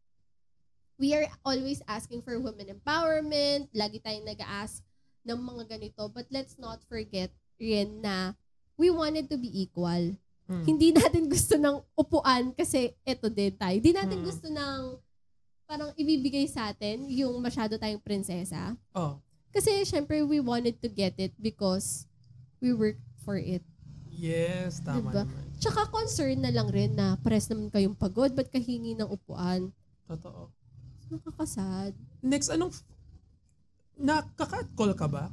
we are always asking for women empowerment, lagi tayong nag-ask ng mga ganito, but let's not forget rin na we wanted to be equal. Mm. Hindi natin gusto ng upuan kasi eto din tayo. Hindi natin Mm. gusto ng parang ibibigay sa atin yung masyado tayong prinsesa. Oh, Kasi syempre we wanted to get it because we worked for it. yes, tama Diba? naman. Tsaka concern na lang rin na pares naman kayong pagod, ba't kahingi ng upuan? Totoo. Nakakasad. Next, anong... f- Nakaka-call ka ba?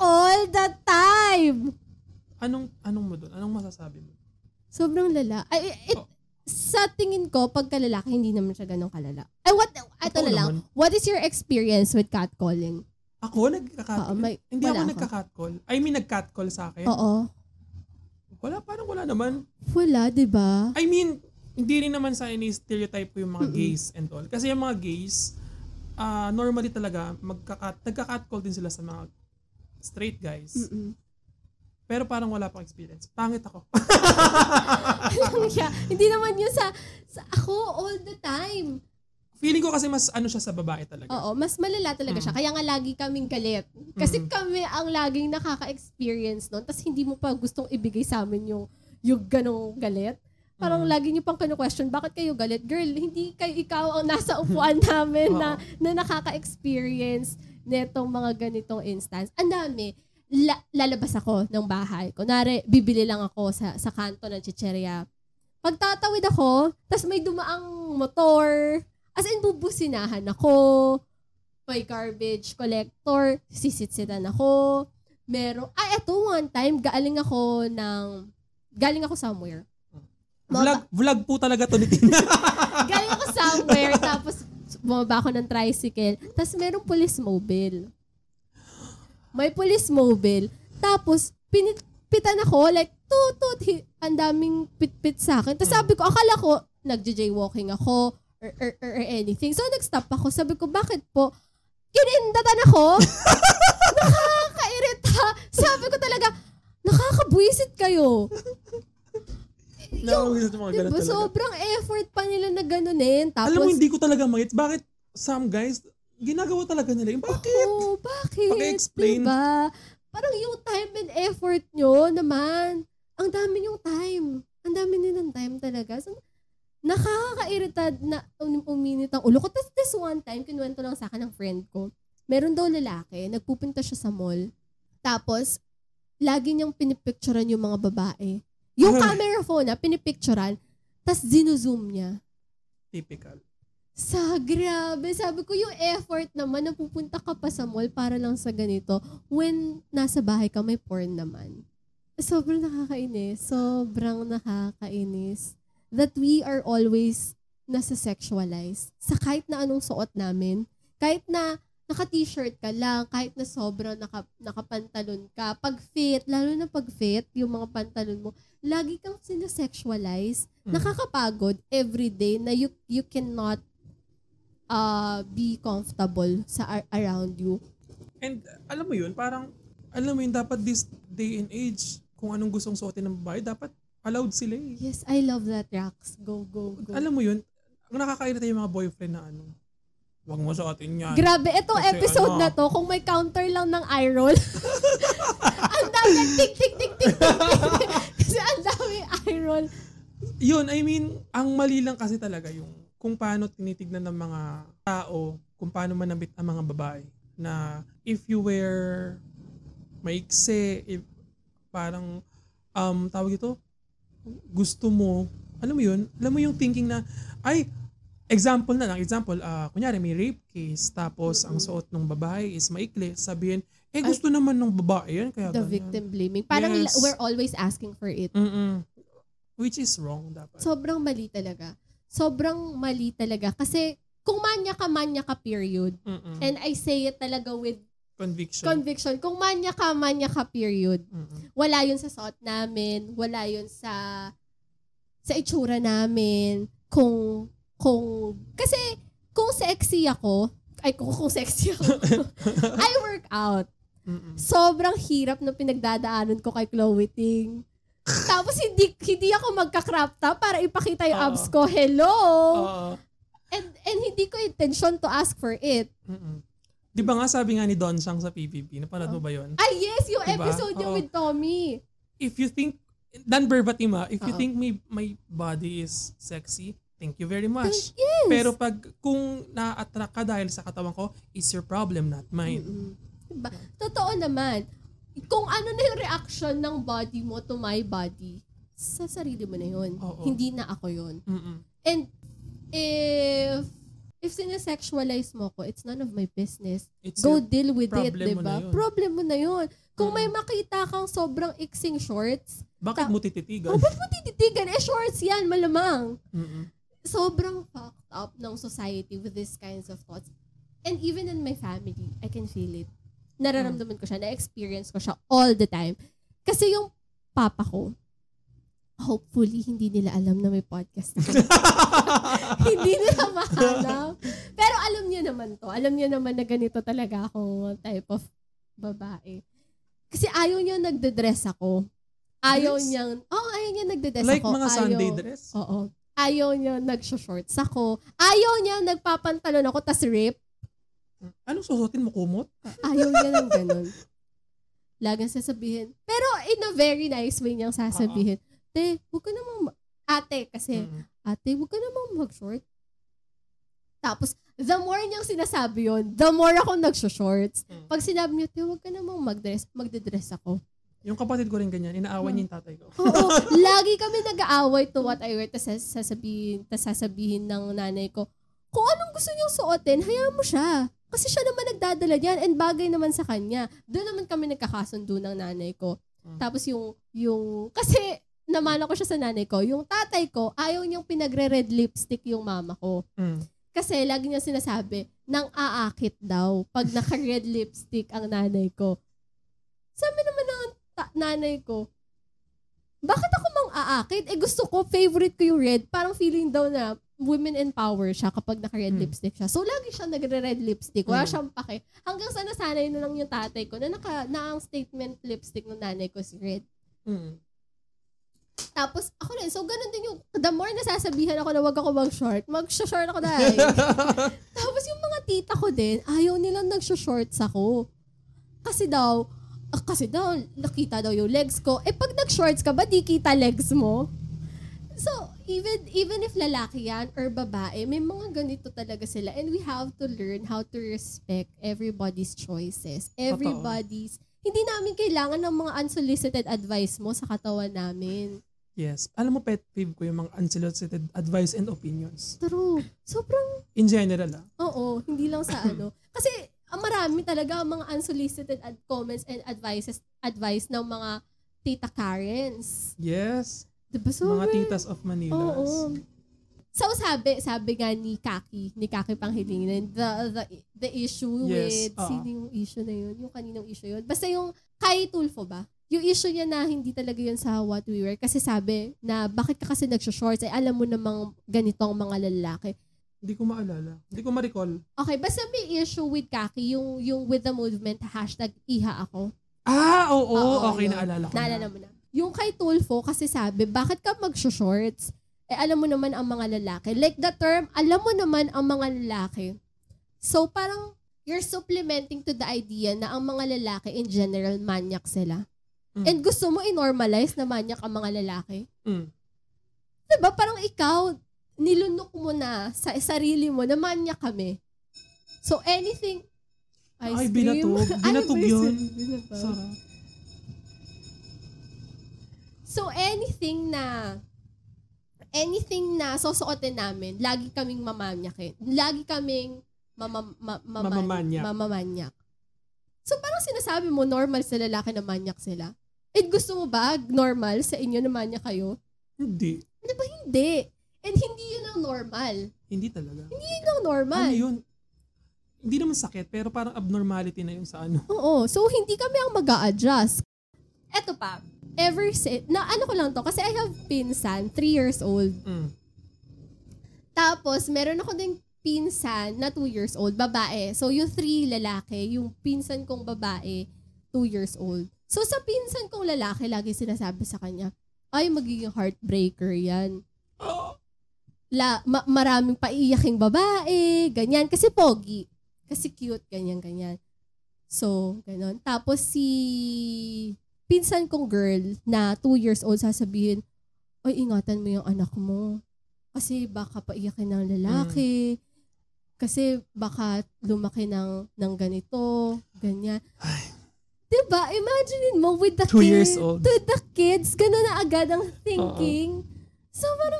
All the time! Anong anong mo doon? Anong masasabi mo? Sobrang lala. Ay, it, Oh. Sa tingin ko, pag kalalaki, hindi naman siya ganun kalala. Ay, what, ito na lang. naman. What is your experience with catcalling? Ako Oo, nagka-catcall? may- Hindi ako ako. nagka-catcall. I mean, nag-catcall sa akin. Oo. Wala, parang wala naman. Wala, di ba? I mean, hindi rin naman sa ini-stereotype ko yung mga gays and all. Kasi yung mga gays, ah normally talaga, magkakat, nagka-catcall din sila sa mga straight guys. Mm-mm. Pero parang wala pang experience. Pangit ako. [laughs] Alam siya, hindi naman yun sa, sa ako all the time. Feeling ko kasi mas ano siya sa babae talaga. Oo, mas malala talaga siya. Mm. Kaya nga lagi kaming galit. Kasi Mm. kami ang laging nakaka-experience nun. Tapos hindi mo pa gustong ibigay sa amin yung, yung ganong galit. Parang Mm. lagi niyo pang kino-question, bakit kayo galit? Girl, hindi kayo ikaw ang nasa upuan [laughs] namin na, na nakaka-experience netong mga ganitong instance. Ang dami. La- lalabas ako ng bahay. Kunwari, bibili lang ako sa, sa kanto ng chicheria. Pagtatawid ako, tas may dumaang motor. As in, bubusinahan ako. May garbage collector. Sisitsitan ako. Meron, ah, eto one time, galing ako ng, galing ako somewhere. Vlog, vlog po talaga to ni Tina. [laughs] galing ako somewhere, tapos bumaba ako ng tricycle. Tapos merong police mobile. May police mobile. Tapos, pinipitan ako, like, tutut, hi- ang daming pitpit sa akin. Tapos sabi ko, akala ko, nagja-jaywalking ako, or, or, or, or anything. So, nag-stop ako. Sabi ko, bakit po? Kinindatan ako. [laughs] Nakakairita. Sabi ko talaga, nakakabwisit kayo. Nakakawisat yung mga ganun Diba? talaga. Sobrang effort pa nila na ganunin. Tapos, Alam mo, hindi ko talaga magets. Bakit some guys, ginagawa talaga nila yun? Bakit? Oo, bakit? Paki-explain. Diba? Parang yung time and effort nyo naman. Ang dami yung time. Ang dami nilang time talaga. So, nakakairita na um, uminit ang ulo ko. Tapos this one time, kinuwento lang sa akin ng friend ko. Meron daw lalaki, nagpupunta siya sa mall. Tapos, lagi niyang pinipicturean yung mga babae. Yung Ay. camera phone na, pinipicturean. Tapos, zino-zoom niya. Typical. Sa grabe, sabi ko yung effort naman na pupunta ka pa sa mall para lang sa ganito when nasa bahay ka may porn naman. Sobrang nakakainis. Sobrang nakakainis. That we are always nasa sexualize. Sa kahit na anong suot namin, kahit na naka-t-shirt ka lang, kahit na sobrang naka, nakapantalon ka, pag fit, lalo na pag fit, yung mga pantalon mo, lagi kang sinesexualize Mm. nakakapagod every day na you you cannot uh, be comfortable sa ar- around you. And alam mo yun, parang, alam mo yun, dapat this day and age, kung anong gustong suotin ng babae, dapat allowed sila eh. Yes, I love that, Rax. Go, go, go. Alam mo yun, ang nakakairita yung mga boyfriend na ano, wag mo suotin yan. Grabe, itong Kasi episode ano, na to, kung may counter lang ng eye roll, [laughs] ang dami tik, tik, tik, tik, tik, tik. Roll. yun, I mean, ang mali lang kasi talaga yung kung paano tinitignan ng mga tao kung paano manabit ang mga babae na if you wear maiksi, if parang um tawag ito, gusto mo, alam mo yun, alam mo yung thinking na, ay, example na lang, example, ah kunyari may rape case, tapos ang suot ng babae is maikli, sabihin, eh gusto naman ng babae yan, kaya The ganyan. victim blaming. Parang Yes. we're always asking for it. Mm-mm. Which is wrong dapat. Sobrang mali talaga. Sobrang mali talaga. Kasi kung manya ka, manya ka period. Mm-mm. And I say it talaga with Conviction. conviction. Kung manya ka, manya ka period. Mm-mm. Wala yun sa suot namin. Wala yun sa sa itsura namin. Kung kung kasi kung sexy ako, ay kung, kung sexy ako, [laughs] I work out. Mm-mm. Sobrang hirap ng pinagdadaanan ko kay Chloe Ting. Tapos hindi hindi ako magka-crop top para ipakita yung abs ko. Hello! Oo. And and hindi ko intention to ask for it. Mm-mm. Di ba nga sabi nga ni Don Sang sa PBB, napanood mo ba yun? Ah yes, yung Diba? episode niya with Tommy. If you think, Dan Berbatima, if you Oo. think my, my body is sexy, thank you very much. Yes. Pero pag kung na-attract ka dahil sa katawan ko, it's your problem, not mine. Mm-mm. Diba? Totoo naman. Kung ano na yung reaction ng body mo to my body, sa sarili mo na yun. Oo. Hindi na ako yun. Mm-mm. And if if sinesexualize mo ko, it's none of my business. It's Go deal with it, di ba? Problem mo na yun. Kung may makita kang sobrang iksing shorts, bakit ta- mo tititigan? oh, ba't mo tititigan? Eh, shorts yan, malamang. Mm-mm. Sobrang fucked up ng society with these kinds of thoughts. And even in my family, I can feel it. Nararamdaman ko siya, na-experience ko siya all the time. Kasi yung papa ko, hopefully, hindi nila alam na may podcast ako. [laughs] hindi nila mahanap. Pero alam niya naman to. Alam niya naman na ganito talaga ako type of babae. Kasi ayaw niya nagde-dress ako. Ayaw Dress? niyang, oh, ayaw niya nagde-dress like ako. mga ayaw, Sunday dress? Oo. Ayaw niya nag-shorts ako. Ayaw niya nagpapantalon ako tas rip. Anong susutin mo, kumot? Ayaw niya ng ganun. Laging sasabihin. Pero in a very nice way niyang sasabihin. Te, huwag ka namang, ma- ate, kasi, Mm-mm. ate, huwag ka namang mag-short. Tapos, the more niyang sinasabi yon the more ako nag-shorts. Mm. Pag sinabi niya, te, huwag ka namang mag-dress, magde-dress ako. Yung kapatid ko rin ganyan, inaawan niya yung tatay ko. Oo, [laughs] lagi kami nag-aaway to what I wear. Tapos sasabihin, tas sasabihin ng nanay ko, kung anong gusto niyang suotin, hayaan mo siya. Kasi siya naman nagdadala diyan and bagay naman sa kanya. Doon naman kami nagkakasundo ng nanay ko. Mm. Tapos yung, yung, kasi namana ko siya sa nanay ko, yung tatay ko, ayaw niyang pinagre-red lipstick yung mama ko. Mm. Kasi lagi niya sinasabi, nang aakit daw pag naka-red [laughs] lipstick ang nanay ko. Sabi naman ng ta- nanay ko, bakit ako mang aakit? Eh gusto ko, favorite ko yung red. Parang feeling daw na women in power siya kapag naka-red Hmm. lipstick siya. So lagi siya nagre-red lipstick. Wala Hmm. siyang pake. Hanggang sa nasanay na lang yung tatay ko na naka, na ang statement lipstick ng nanay ko is red. Mm. Tapos ako rin, so ganun din yung, the more nasasabihan ako na wag ako mag-short, mag-short ako dahil. [laughs] Tapos yung mga tita ko din, ayaw nilang nag-shorts ako. Kasi daw, ah, kasi daw, nakita daw yung legs ko. Eh pag nag-shorts ka ba, di kita legs mo? So, even even if lalaki yan or babae, may mga ganito talaga sila. And we have to learn how to respect everybody's choices. Everybody's, hindi namin kailangan ng mga unsolicited advice mo sa katawan namin. Yes. Alam mo, pet peeve ko yung mga unsolicited advice and opinions. True. Sobrang In general, ah. Oo, hindi lang sa [clears throat] ano. Kasi ang marami talaga ang mga unsolicited ad- comments and advices advice ng mga tita Karens. Yes. Diba so? mga titas of Manila. Oo. So sabi, sabi nga ni Kaki, ni Kaki Panghilingin, the, the, the issue Yes, with, oo. sino yung issue na yun? Yung kaninong issue yun? Basta yung kay Tulfo ba? Yung issue niya na hindi talaga yun sa what we wear. Kasi sabi na bakit ka kasi nagsho-shorts? Ay alam mo namang ganito ang mga lalaki. Hindi ko maalala. Hindi ko ma-recall. Okay, basta may issue with Kaki, yung, yung with the movement, hashtag iha ako. Ah, oo. Oo, okay, yun. naalala ko Naalala na. mo na. Yung kay Tulfo, kasi sabi, bakit ka mag-shorts? Eh, alam mo naman ang mga lalaki. Like the term, alam mo naman ang mga lalaki. So, parang, you're supplementing to the idea na ang mga lalaki in general, manyak sila. Mm. And gusto mo i-normalize na manyak ang mga lalaki? Mm. Diba? Parang ikaw, nilunok mo na sa sarili mo na manyak kami. So anything ice Ay, cream. binatog. [laughs] Ano Binatog ba yun. Binatog. Sarap. So anything na anything na susuotin namin, lagi kaming mamanyakin. Lagi kaming mama, ma, maman- Mamamanyak. mamamanyak. So parang sinasabi mo normal sa lalaki na manyak sila. Eh gusto mo ba normal sa inyo na manyak kayo? Hindi. Hindi. And hindi yun ang normal. Hindi talaga. Yun ang normal. Ano yun? Hindi naman sakit, pero parang abnormality na yun sa ano. Oo. So, hindi kami ang mag adjust Eto pa. Ever since, na ano ko lang to, kasi I have pinsan, 3 years old. Mm. Tapos, meron ako ding pinsan na 2 years old, babae. So, yung 3 lalaki, yung pinsan kong babae, 2 years old. So, sa pinsan kong lalaki, lagi sinasabi sa kanya, ay, magiging heartbreaker yan. Oh, La, ma- maraming paiyaking babae, ganyan. Kasi pogi. Kasi cute, ganyan, ganyan. So, ganon. Tapos si pinsan kong girl na 2 years old sasabihin, ay, ingatan mo yung anak mo. Kasi baka paiyakin ng lalaki. Kasi baka lumaki ng, ng ganito, ganyan. Ay. Diba? Imagine mo with the Two kids. years old. To the kids, gano'n na agad ang thinking. So, parang talaga na,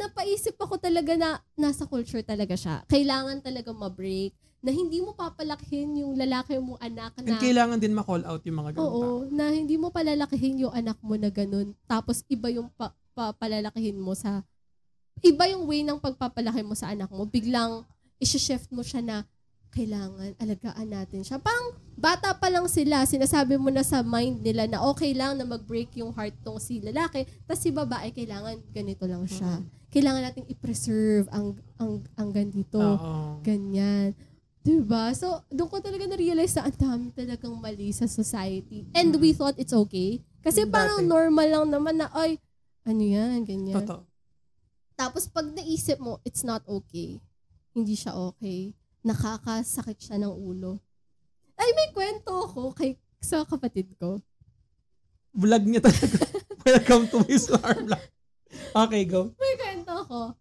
napaisip ako talaga na nasa culture talaga siya. Kailangan talaga ma-break na hindi mo papalakihin yung lalaki mo anak And na kailangan din ma-call out yung mga ganun. Oo, na hindi mo palalakihin yung anak mo na ganun. Tapos iba yung pa, pa- palalakihin mo sa iba yung way ng pagpapalaki mo sa anak mo. Biglang isi-shift mo siya na kailangan alagaan natin siya. Pang bata pa lang sila, sinasabi mo na sa mind nila na okay lang na mag-break yung heart tong si lalaki, tapos si babae kailangan ganito lang siya. Kailangan nating i-preserve ang ang ang ganito Oo. ganyan. Diba? So, doon ko talaga na-realize na ang dami talagang mali sa society. And we thought it's okay. Kasi Dati. parang normal lang naman na, ay, ano yan, ganyan. Totoo. Tapos pag naisip mo, it's not okay. Hindi siya okay. Nakakasakit siya ng ulo. Ay, may kwento ako kay, sa kapatid ko. Vlog niya talaga. [laughs] Welcome to Star Vlog. Okay, go. May kwento ako.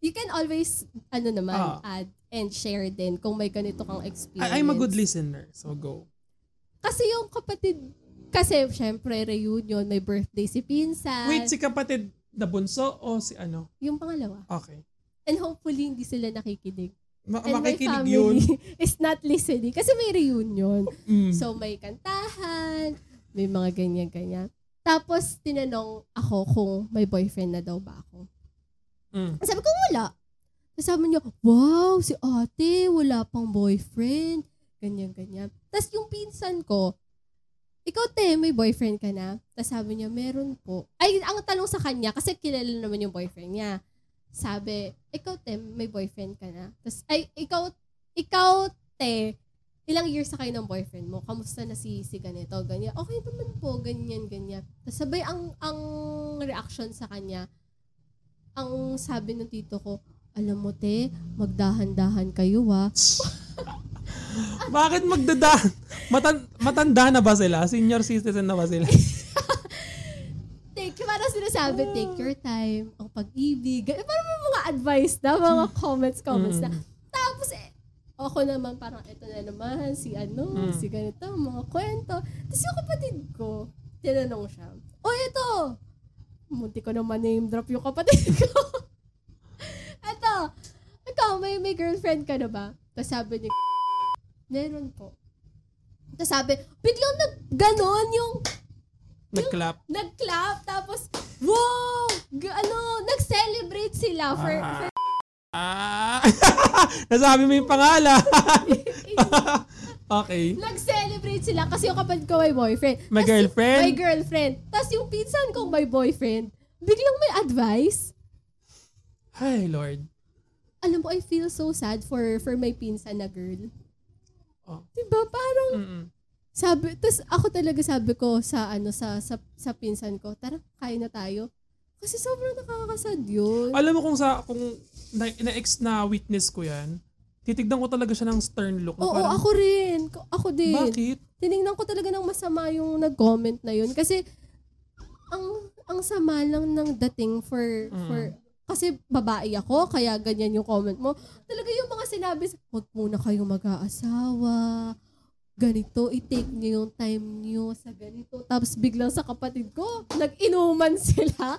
You can always, ano naman, Ah. add and share din kung may ganito kang experience. I- I'm a good listener, so go. Kasi yung kapatid, kasi syempre reunion, may birthday si Pinsan. Wait, si kapatid na bunso o si ano? Yung pangalawa. Okay. And hopefully hindi sila nakikinig. Ma- And my makikinig family yun. [laughs] is not listening. Kasi may reunion. Mm. So may kantahan, may mga ganyan-ganyan. Tapos tinanong ako kung may boyfriend na daw ba ako. Mm. Sabi ko wala. Sabi niya, wow, si ate, wala pang boyfriend. Ganyan-ganyan. Tapos yung pinsan ko, ikaw te, may boyfriend ka na? Tapos sabi niya, meron po. Ay, ang tanong sa kanya, kasi kilala naman yung boyfriend niya. Sabi, ikaw te, may boyfriend ka na? Tapos, ay, ikaw, ikaw te, ilang years na kayo ng boyfriend mo? Kamusta na si, si ganito, ganyan? Okay naman po, ganyan, ganyan. Tapos sabay, ang, ang reaction sa kanya, ang sabi ng tito ko, alam mo te, magdahan-dahan kayo ah." ha. [laughs] Bakit magdada? Matan- matanda na ba sila? Senior citizen na ba sila? [laughs] Sinasabi, take your time, ang pag-ibig. Gan- Parang may mga advice na, mga comments, comments na. Mm. Tapos eh, ako naman parang ito na naman, si ano, Mm. si ganito, mga kwento. Tapos yung kapatid ko, tinanong siya, o ito, munti ko naman name drop yung kapatid [laughs] ko. ito, ikaw, may, may girlfriend ka na ba? Tapos sabi ni [laughs] meron po. Tapos sabi, biglang nag, ganon yung Nag-clap. nag-clap, tapos, wow! Ano, nag-celebrate sila for, for Ah! [laughs] Nasabi mo yung pangalan. [laughs] okay. nag-celebrate sila kasi yung kapatid ko may boyfriend. May Tas- girlfriend? May girlfriend. Tapos yung pinsan kong may boyfriend, biglang may advice. Hi, Lord. Alam mo, I feel so sad for for my pinsan na girl. Oh. Diba? Parang, Mm-mm. Sabi, tapos ako talaga sabi ko sa, ano, sa, sa, sa pinsan ko, tara, kain na tayo. Kasi sobrang nakakasad yun. Alam mo kung sa kung na, na-ex na witness ko yan, titignan ko talaga siya ng stern look. na Oo, parang, ako rin. Ko- Ako din. Bakit? tiningnan ko talaga ng masama yung nag-comment na yun kasi ang ang sama lang ng dating for Mm. for kasi babae ako kaya ganyan yung comment mo. Talaga yung mga mga sinabi, huwag muna kayong mag-aasawa, ganito, i-take niyo yung time niyo sa ganito. Tapos biglang sa kapatid ko, nag-inuman [laughs] sila.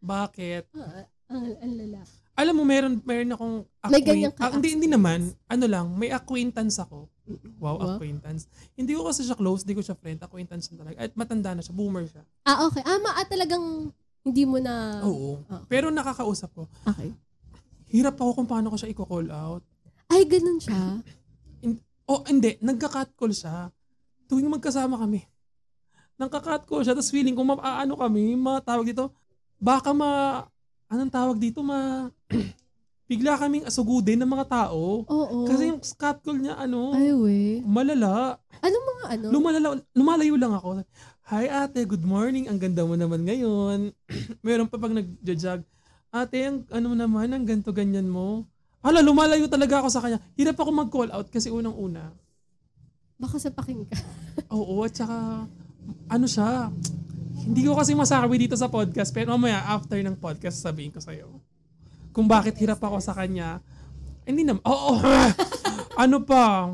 Bakit? Ah, ang, ang lala. Alam mo, meron, meron akong May ganyan ka Ah, hindi, hindi naman. Ano lang, may acquaintance ako. Wow, Wow. acquaintance. Hindi ko kasi siya close, hindi ko siya friend. Acquaintance na talaga. At matanda na siya, boomer siya. Ah, okay. Ah, ma, ah, talagang hindi mo na... Oo. Ah. Pero nakakausap ko. Okay. Hirap ako kung paano ko siya i-call out. Ay, ganun siya. Oh, hindi. Nagka-catcall siya. Tuwing magkasama kami. Nagka-catcall siya. Tapos feeling ko, ma- ah, kami, matawag dito, baka ma, anong tawag dito, ma, [clears throat] bigla kaming asugudin ng mga tao. Oo. Kasi yung catcall niya, ano, Ay, we. malala. Anong mga ano? Lumalala, lumalayo lang ako. Hi ate, good morning. Ang ganda mo naman ngayon. [clears throat] Meron pa pag nag-jog. Ate, ang ano naman, ang ganto ganyan mo. Hala, lumalayo talaga ako sa kanya. Hirap ako mag-call out kasi unang-una. Baka sa paking ka. [laughs] Oo, at saka, ano siya, hindi ko kasi masabi dito sa podcast, pero mamaya after ng podcast sabihin ko sa'yo. Kung bakit hirap ako sa kanya. Hindi naman, oo, [laughs] ano pa,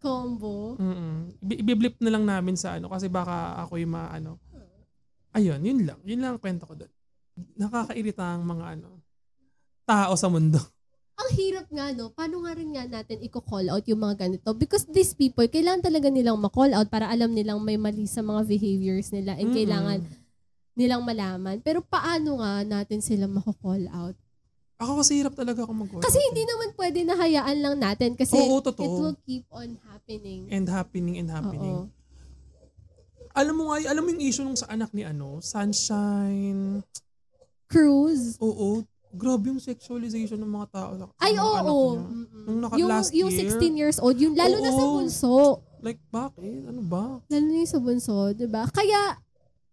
Combo. Mm Ibiblip na lang namin sa ano kasi baka ako yung maano. Ayun, yun lang. Yun lang ang kwento ko doon. Nakakairita ang mga ano, tao sa mundo. Ang hirap nga, no? Paano nga rin nga natin i-call out yung mga ganito? Because these people, kailangan talaga nilang ma-call out para alam nilang may mali sa mga behaviors nila and Mm-mm. kailangan nilang malaman. Pero paano nga natin sila mako-call out? Ako kasi hirap talaga ako mag Kasi hindi naman pwede na hayaan lang natin kasi Oo, totoo. it will keep on happening. And happening and happening. Oo. Alam mo nga, alam mo yung issue nung sa anak ni ano, Sunshine. Cruise. Oo, grabe yung sexualization ng mga tao. Ay, oo. niya. Mm-mm. Nung naka- yung, last yung year. 16 years old, yung lalo na sa Oo. bunso. Like, bakit? Ano ba? Lalo na yung sa bunso, di ba? Kaya,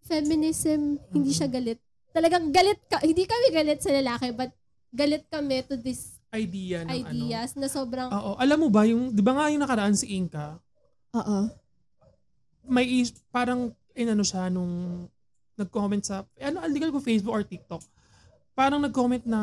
feminism, hindi siya galit. Talagang galit ka, hindi kami galit sa lalaki, but galit kami to this Idea ng ano. ideas na sobrang, Oo, alam mo ba, yung, di ba nga yung nakaraan si Inka, oo. may is, parang inano siya nung nag-comment sa, ano, hindi ko Facebook or TikTok. Parang nag-comment na,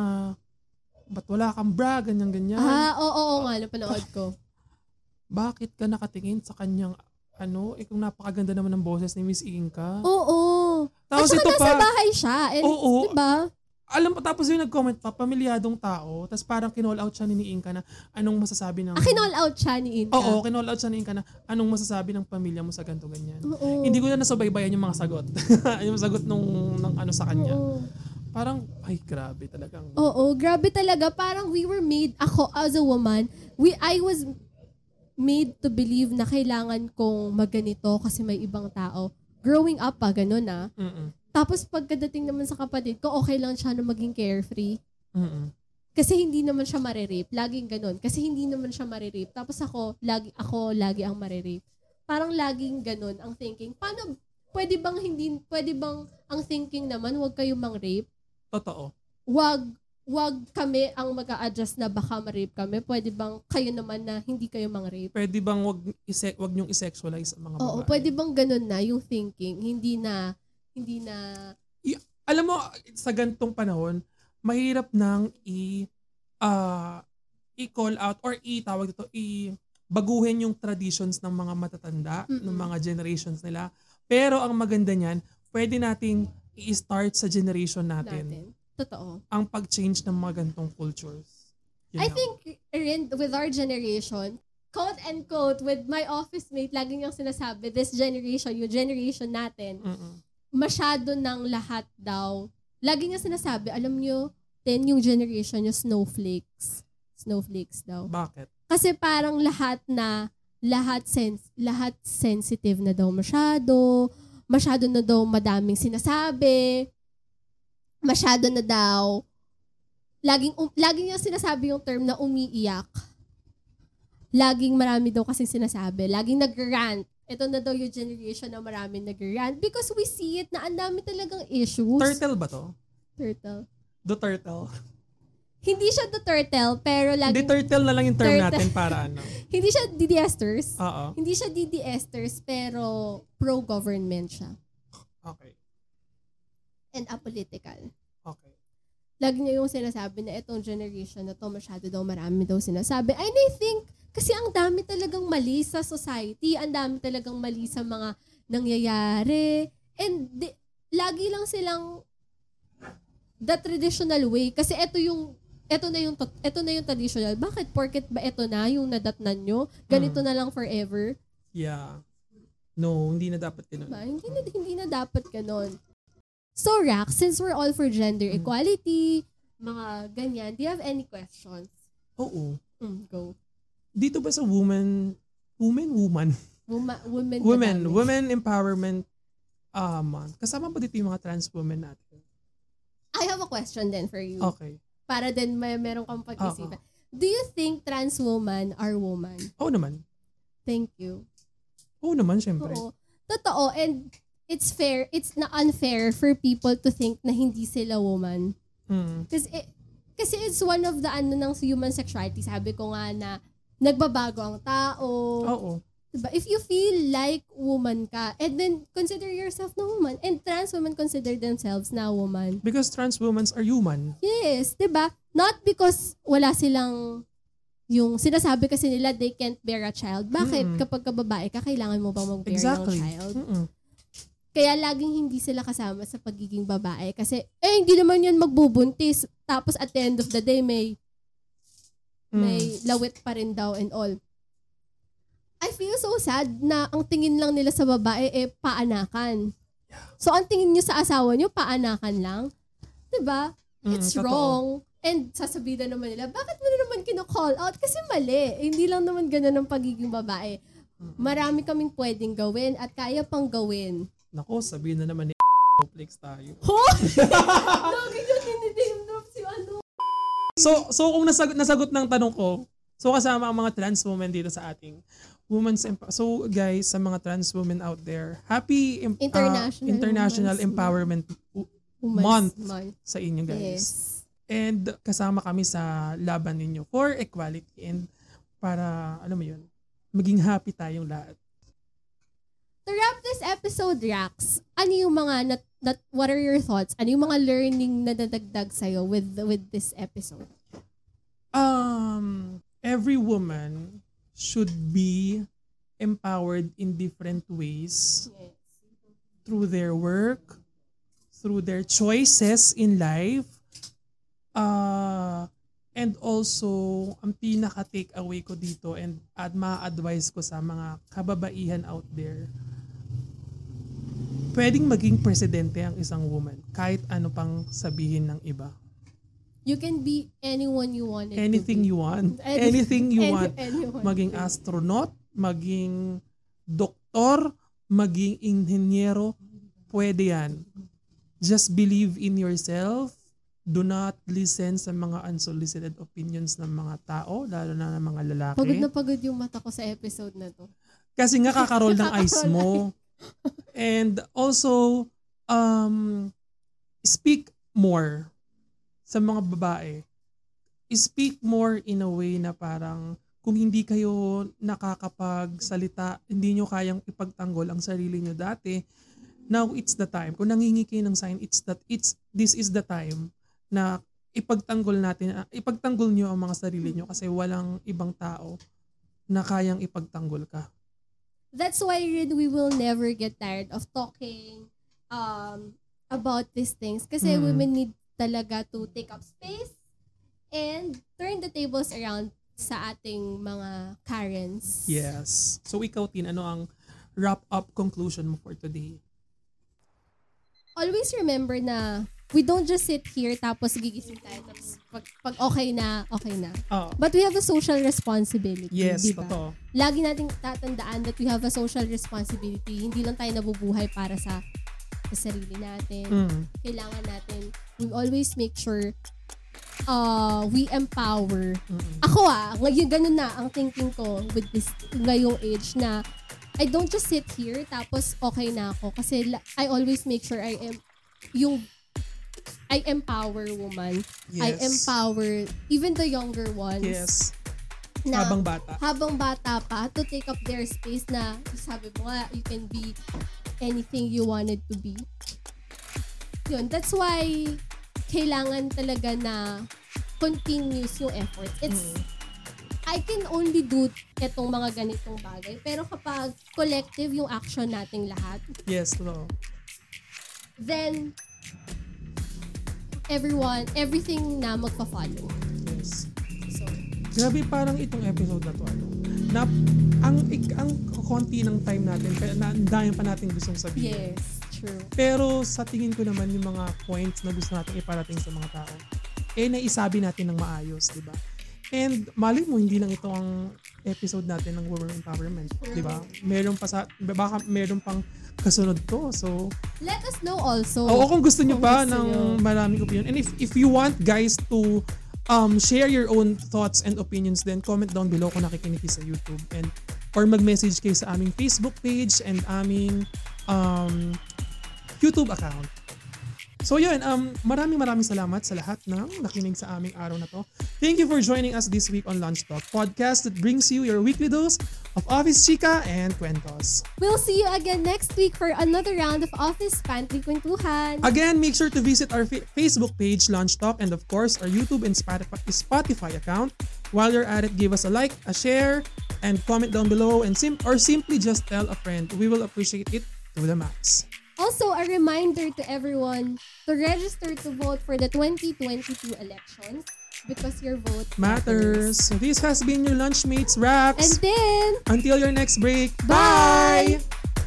ba't wala kang bra, ganyan, ganyan. Ah, oo, oo, nga, napanood ko. [laughs] Bakit ka nakatingin sa kanyang, ano, eh kung napakaganda naman ng boses ni Miss Inka. Oo. At Tapos saka ito nasa pa, bahay siya. And, Oo. di ba? alam mo, tapos yung nag-comment pa, pamilyadong tao, tapos parang kinall out siya ni Inka na, anong masasabi ng... Ah, kinall out siya ni Inka. Oo, kinall out siya ni Inka na, anong masasabi ng pamilya mo sa ganito, ganyan. Oo. Hindi ko na nasubaybayan yung mga sagot. [laughs] yung sagot nung, nung ano sa kanya. Oo. Parang, ay grabe talagang. Oo, grabe talaga. Parang we were made, ako as a woman, we, I was made to believe na kailangan kong magganito kasi may ibang tao. Growing up pa, ganun ah. Mm-mm. Tapos pagkadating naman sa kapatid ko, okay lang siya na maging carefree. Mm-mm. Kasi hindi naman siya marirape. Laging ganun. Kasi hindi naman siya marirape. Tapos ako, lagi, ako lagi ang marirape. Parang laging ganun ang thinking. Paano, pwede bang hindi, pwede bang ang thinking naman, huwag kayong mang-rape? Totoo. wag wag kami ang mag adjust na baka ma-rape kami. Pwede bang kayo naman na hindi kayo mang-rape? Pwede bang wag, ise- wag niyong isexualize ang mga Oo, babae? pwede bang ganun na yung thinking? Hindi na, hindi na, Alam mo, sa gantong panahon, mahirap nang i ah, i-call out or i tawag dito i baguhin yung traditions ng mga matatanda Mm-mm. ng mga generations nila. Pero ang maganda niyan, pwede nating i-start sa generation natin, natin. Totoo. ang pag-change ng mga gantong cultures. Yun I think, rin, with our generation, quote and quote, with my office mate, lagi niyang sinasabi, this generation, yung generation natin, Mm-mm. masyado ng lahat daw. Lagi niya sinasabi, alam niyo, ten yung generation yung snowflakes. Snowflakes daw. Bakit? Kasi parang lahat na lahat sens lahat sensitive na daw masyado, masyado na daw madaming sinasabi, masyado na daw laging um, laging yung sinasabi yung term na umiiyak. Laging marami daw kasi sinasabi, laging nag-rant. Ito na daw yung generation na maraming nag-rant because we see it na ang dami talagang issues. Turtle ba to? Turtle. The turtle. Hindi siya the turtle, pero Hindi laging, turtle na lang yung term Turtle. natin para ano. [laughs] hindi siya DD Esters. Oo. Hindi siya DD Esters, pero pro-government siya. Okay. And apolitical. Okay. lagi niya yung sinasabi na itong generation na to masyado daw marami daw sinasabi. And I think, kasi ang dami talagang mali sa society, ang dami talagang mali sa mga nangyayari. And di, lagi lang silang the traditional way. Kasi ito yung ito na yung ito na yung traditional. Bakit porket ba ito na yung nadatnan nyo? Ganito na lang forever? Yeah. No, hindi na dapat ganun. Diba? Hindi na hindi na dapat ganon. So Rax, since we're all for gender equality, mga ganyan, do you have any questions? Oo. Mm, go. Dito ba sa woman, woman, woman, Woman, women, women, madami. women empowerment uh, month. Kasama ba dito yung mga trans women natin? I have a question then for you. Okay. Para din may meron kang pag-isipan. Do you think trans women are woman? Oo naman. Thank you. Oo naman, syempre. Oo. Totoo. And it's fair, it's na unfair for people to think na hindi sila woman. Mm. Kasi, eh, kasi it's one of the ano ng human sexuality. Sabi ko nga na nagbabago ang tao. Oo. Diba? If you feel like woman ka, and then consider yourself na woman. And trans women consider themselves na woman. Because trans women are human. Yes, ba? Not because wala silang yung sinasabi kasi nila they can't bear a child. Bakit Mm-mm. kapag ka babae ka, kailangan mo bang mag-bear Exactly. ng child? Mm-mm. Kaya laging hindi sila kasama sa pagiging babae. Kasi, eh, hindi naman yan magbubuntis. Tapos at the end of the day, may, Mm. may lawit pa rin daw and all. I feel so sad na ang tingin lang nila sa babae eh paanakan. So ang tingin nyo sa asawa nyo, paanakan lang. 'Di ba? Mm, It's totoo. wrong. And sasabihin na naman nila, bakit mo na naman kino-call out? Kasi mali. Hindi lang naman ganun ang pagiging babae. Marami kaming pwedeng gawin at kaya pang gawin. Nako, sabihin na naman ni [laughs] Netflix tayo. [laughs] Ho! Lagi yun, drop si ano. So, so kung nasagot, nasagot ng tanong ko, so kasama ang mga trans women dito sa ating women's emp- So guys, sa mga trans women out there, happy em- ah, International International Women's Empowerment Women's Month. month. sa inyo guys. Yes. And kasama kami sa laban ninyo for equality and para, alam mo yun, maging happy tayong lahat. To wrap this episode, Rax, ano yung mga, nat, nat, what are your thoughts? Ano yung mga learning na nadagdag sa'yo with, with this episode? Um, every woman should be empowered in different ways through their work, through their choices in life, uh, and also, ang pinaka take away ko dito and at ma-advise ko sa mga kababaihan out there, pwedeng maging presidente ang isang woman kahit ano pang sabihin ng iba. You can be anyone you want. Anything you want. [laughs] Any- Anything you any- want. anyone. Maging astronaut, maging doktor, maging inhenyero, pwede yan. Just believe in yourself. Do not listen sa mga unsolicited opinions ng mga tao, lalo na ng mga lalaki. Pagod na pagod yung mata ko sa episode na to. Kasi nga kakaroll ng eyes mo. And also, um, speak more sa mga babae. Speak more in a way na parang kung hindi kayo nakakapagsalita, hindi nyo kayang ipagtanggol ang sarili nyo dati, now it's the time. Kung nangingi kayo ng sign, it's that it's this is the time na ipagtanggol natin, ah, ipagtanggol nyo ang mga sarili nyo kasi walang ibang tao na kayang ipagtanggol ka. That's why rin we will never get tired of talking um, about these things. Kasi Mm. women need talaga to take up space and turn the tables around sa ating mga Karens. Yes. So ikaw, Tin, ano ang wrap-up conclusion mo for today? Always remember na we don't just sit here tapos gigising tayo tapos pag, pag okay na, okay na. Oh, But we have a social responsibility. yes, diba? totoo. lagi nating tatandaan that we have a social responsibility. Hindi lang tayo nabubuhay para sa, sa sarili natin. Mm. Kailangan natin, we always make sure uh, we empower. Mm-mm. Ako ah, ngayon ganun na ang thinking ko with this ngayong age na I don't just sit here tapos okay na ako kasi la- I always make sure I am yung I empower woman. I Yes. empower even the younger ones. Yes. Na, Habang bata. habang bata pa to take up their space na sabi mo nga you can be anything you wanted to be yun that's why kailangan talaga na continuous yung effort. It's, I can only do itong mga ganitong bagay. Pero kapag collective yung action nating lahat, Yes, totoo. then everyone, everything na magpa-follow. Yes. So, Grabe parang itong episode na to ano. Na, ang ik, ang konti ng time natin kaya na, dami pa natin gustong sabihin. yes, true. Pero sa tingin ko naman yung mga points na gusto natin iparating sa mga tao, eh naisabi natin ng maayos, di ba? And mali mo, hindi lang ito ang episode natin ng women empowerment, di ba? Meron pa sa, baka meron pang kasunod to. So, Let us know also. Oo, kung gusto Kung pa ng maraming opinion. And if if you want guys to um share your own thoughts and opinions, then comment down below kung nakikinig kayo sa YouTube. And or mag-message kayo sa aming Facebook page and aming um, YouTube account. So yun, um, maraming maraming salamat sa lahat ng nakinig sa aming araw na to. Thank you for joining us this week on Lunch Talk, podcast that brings you your weekly dose of Office Chica and Kwentos. We'll see you again next week for another round of Office Pantry Kwentuhan. Again, make sure to visit our fa- Facebook page, Launch Talk, and of course, our YouTube and Spotify, Spotify account. While you're at it, give us a like, a share, and comment down below, and sim- or simply just tell a friend. We will appreciate it to the max. Also, a reminder to everyone to register to vote for the 2022 elections because your vote Matters. So this has been your Lunchmates Racks. And then, Until your next break. Bye! Bye!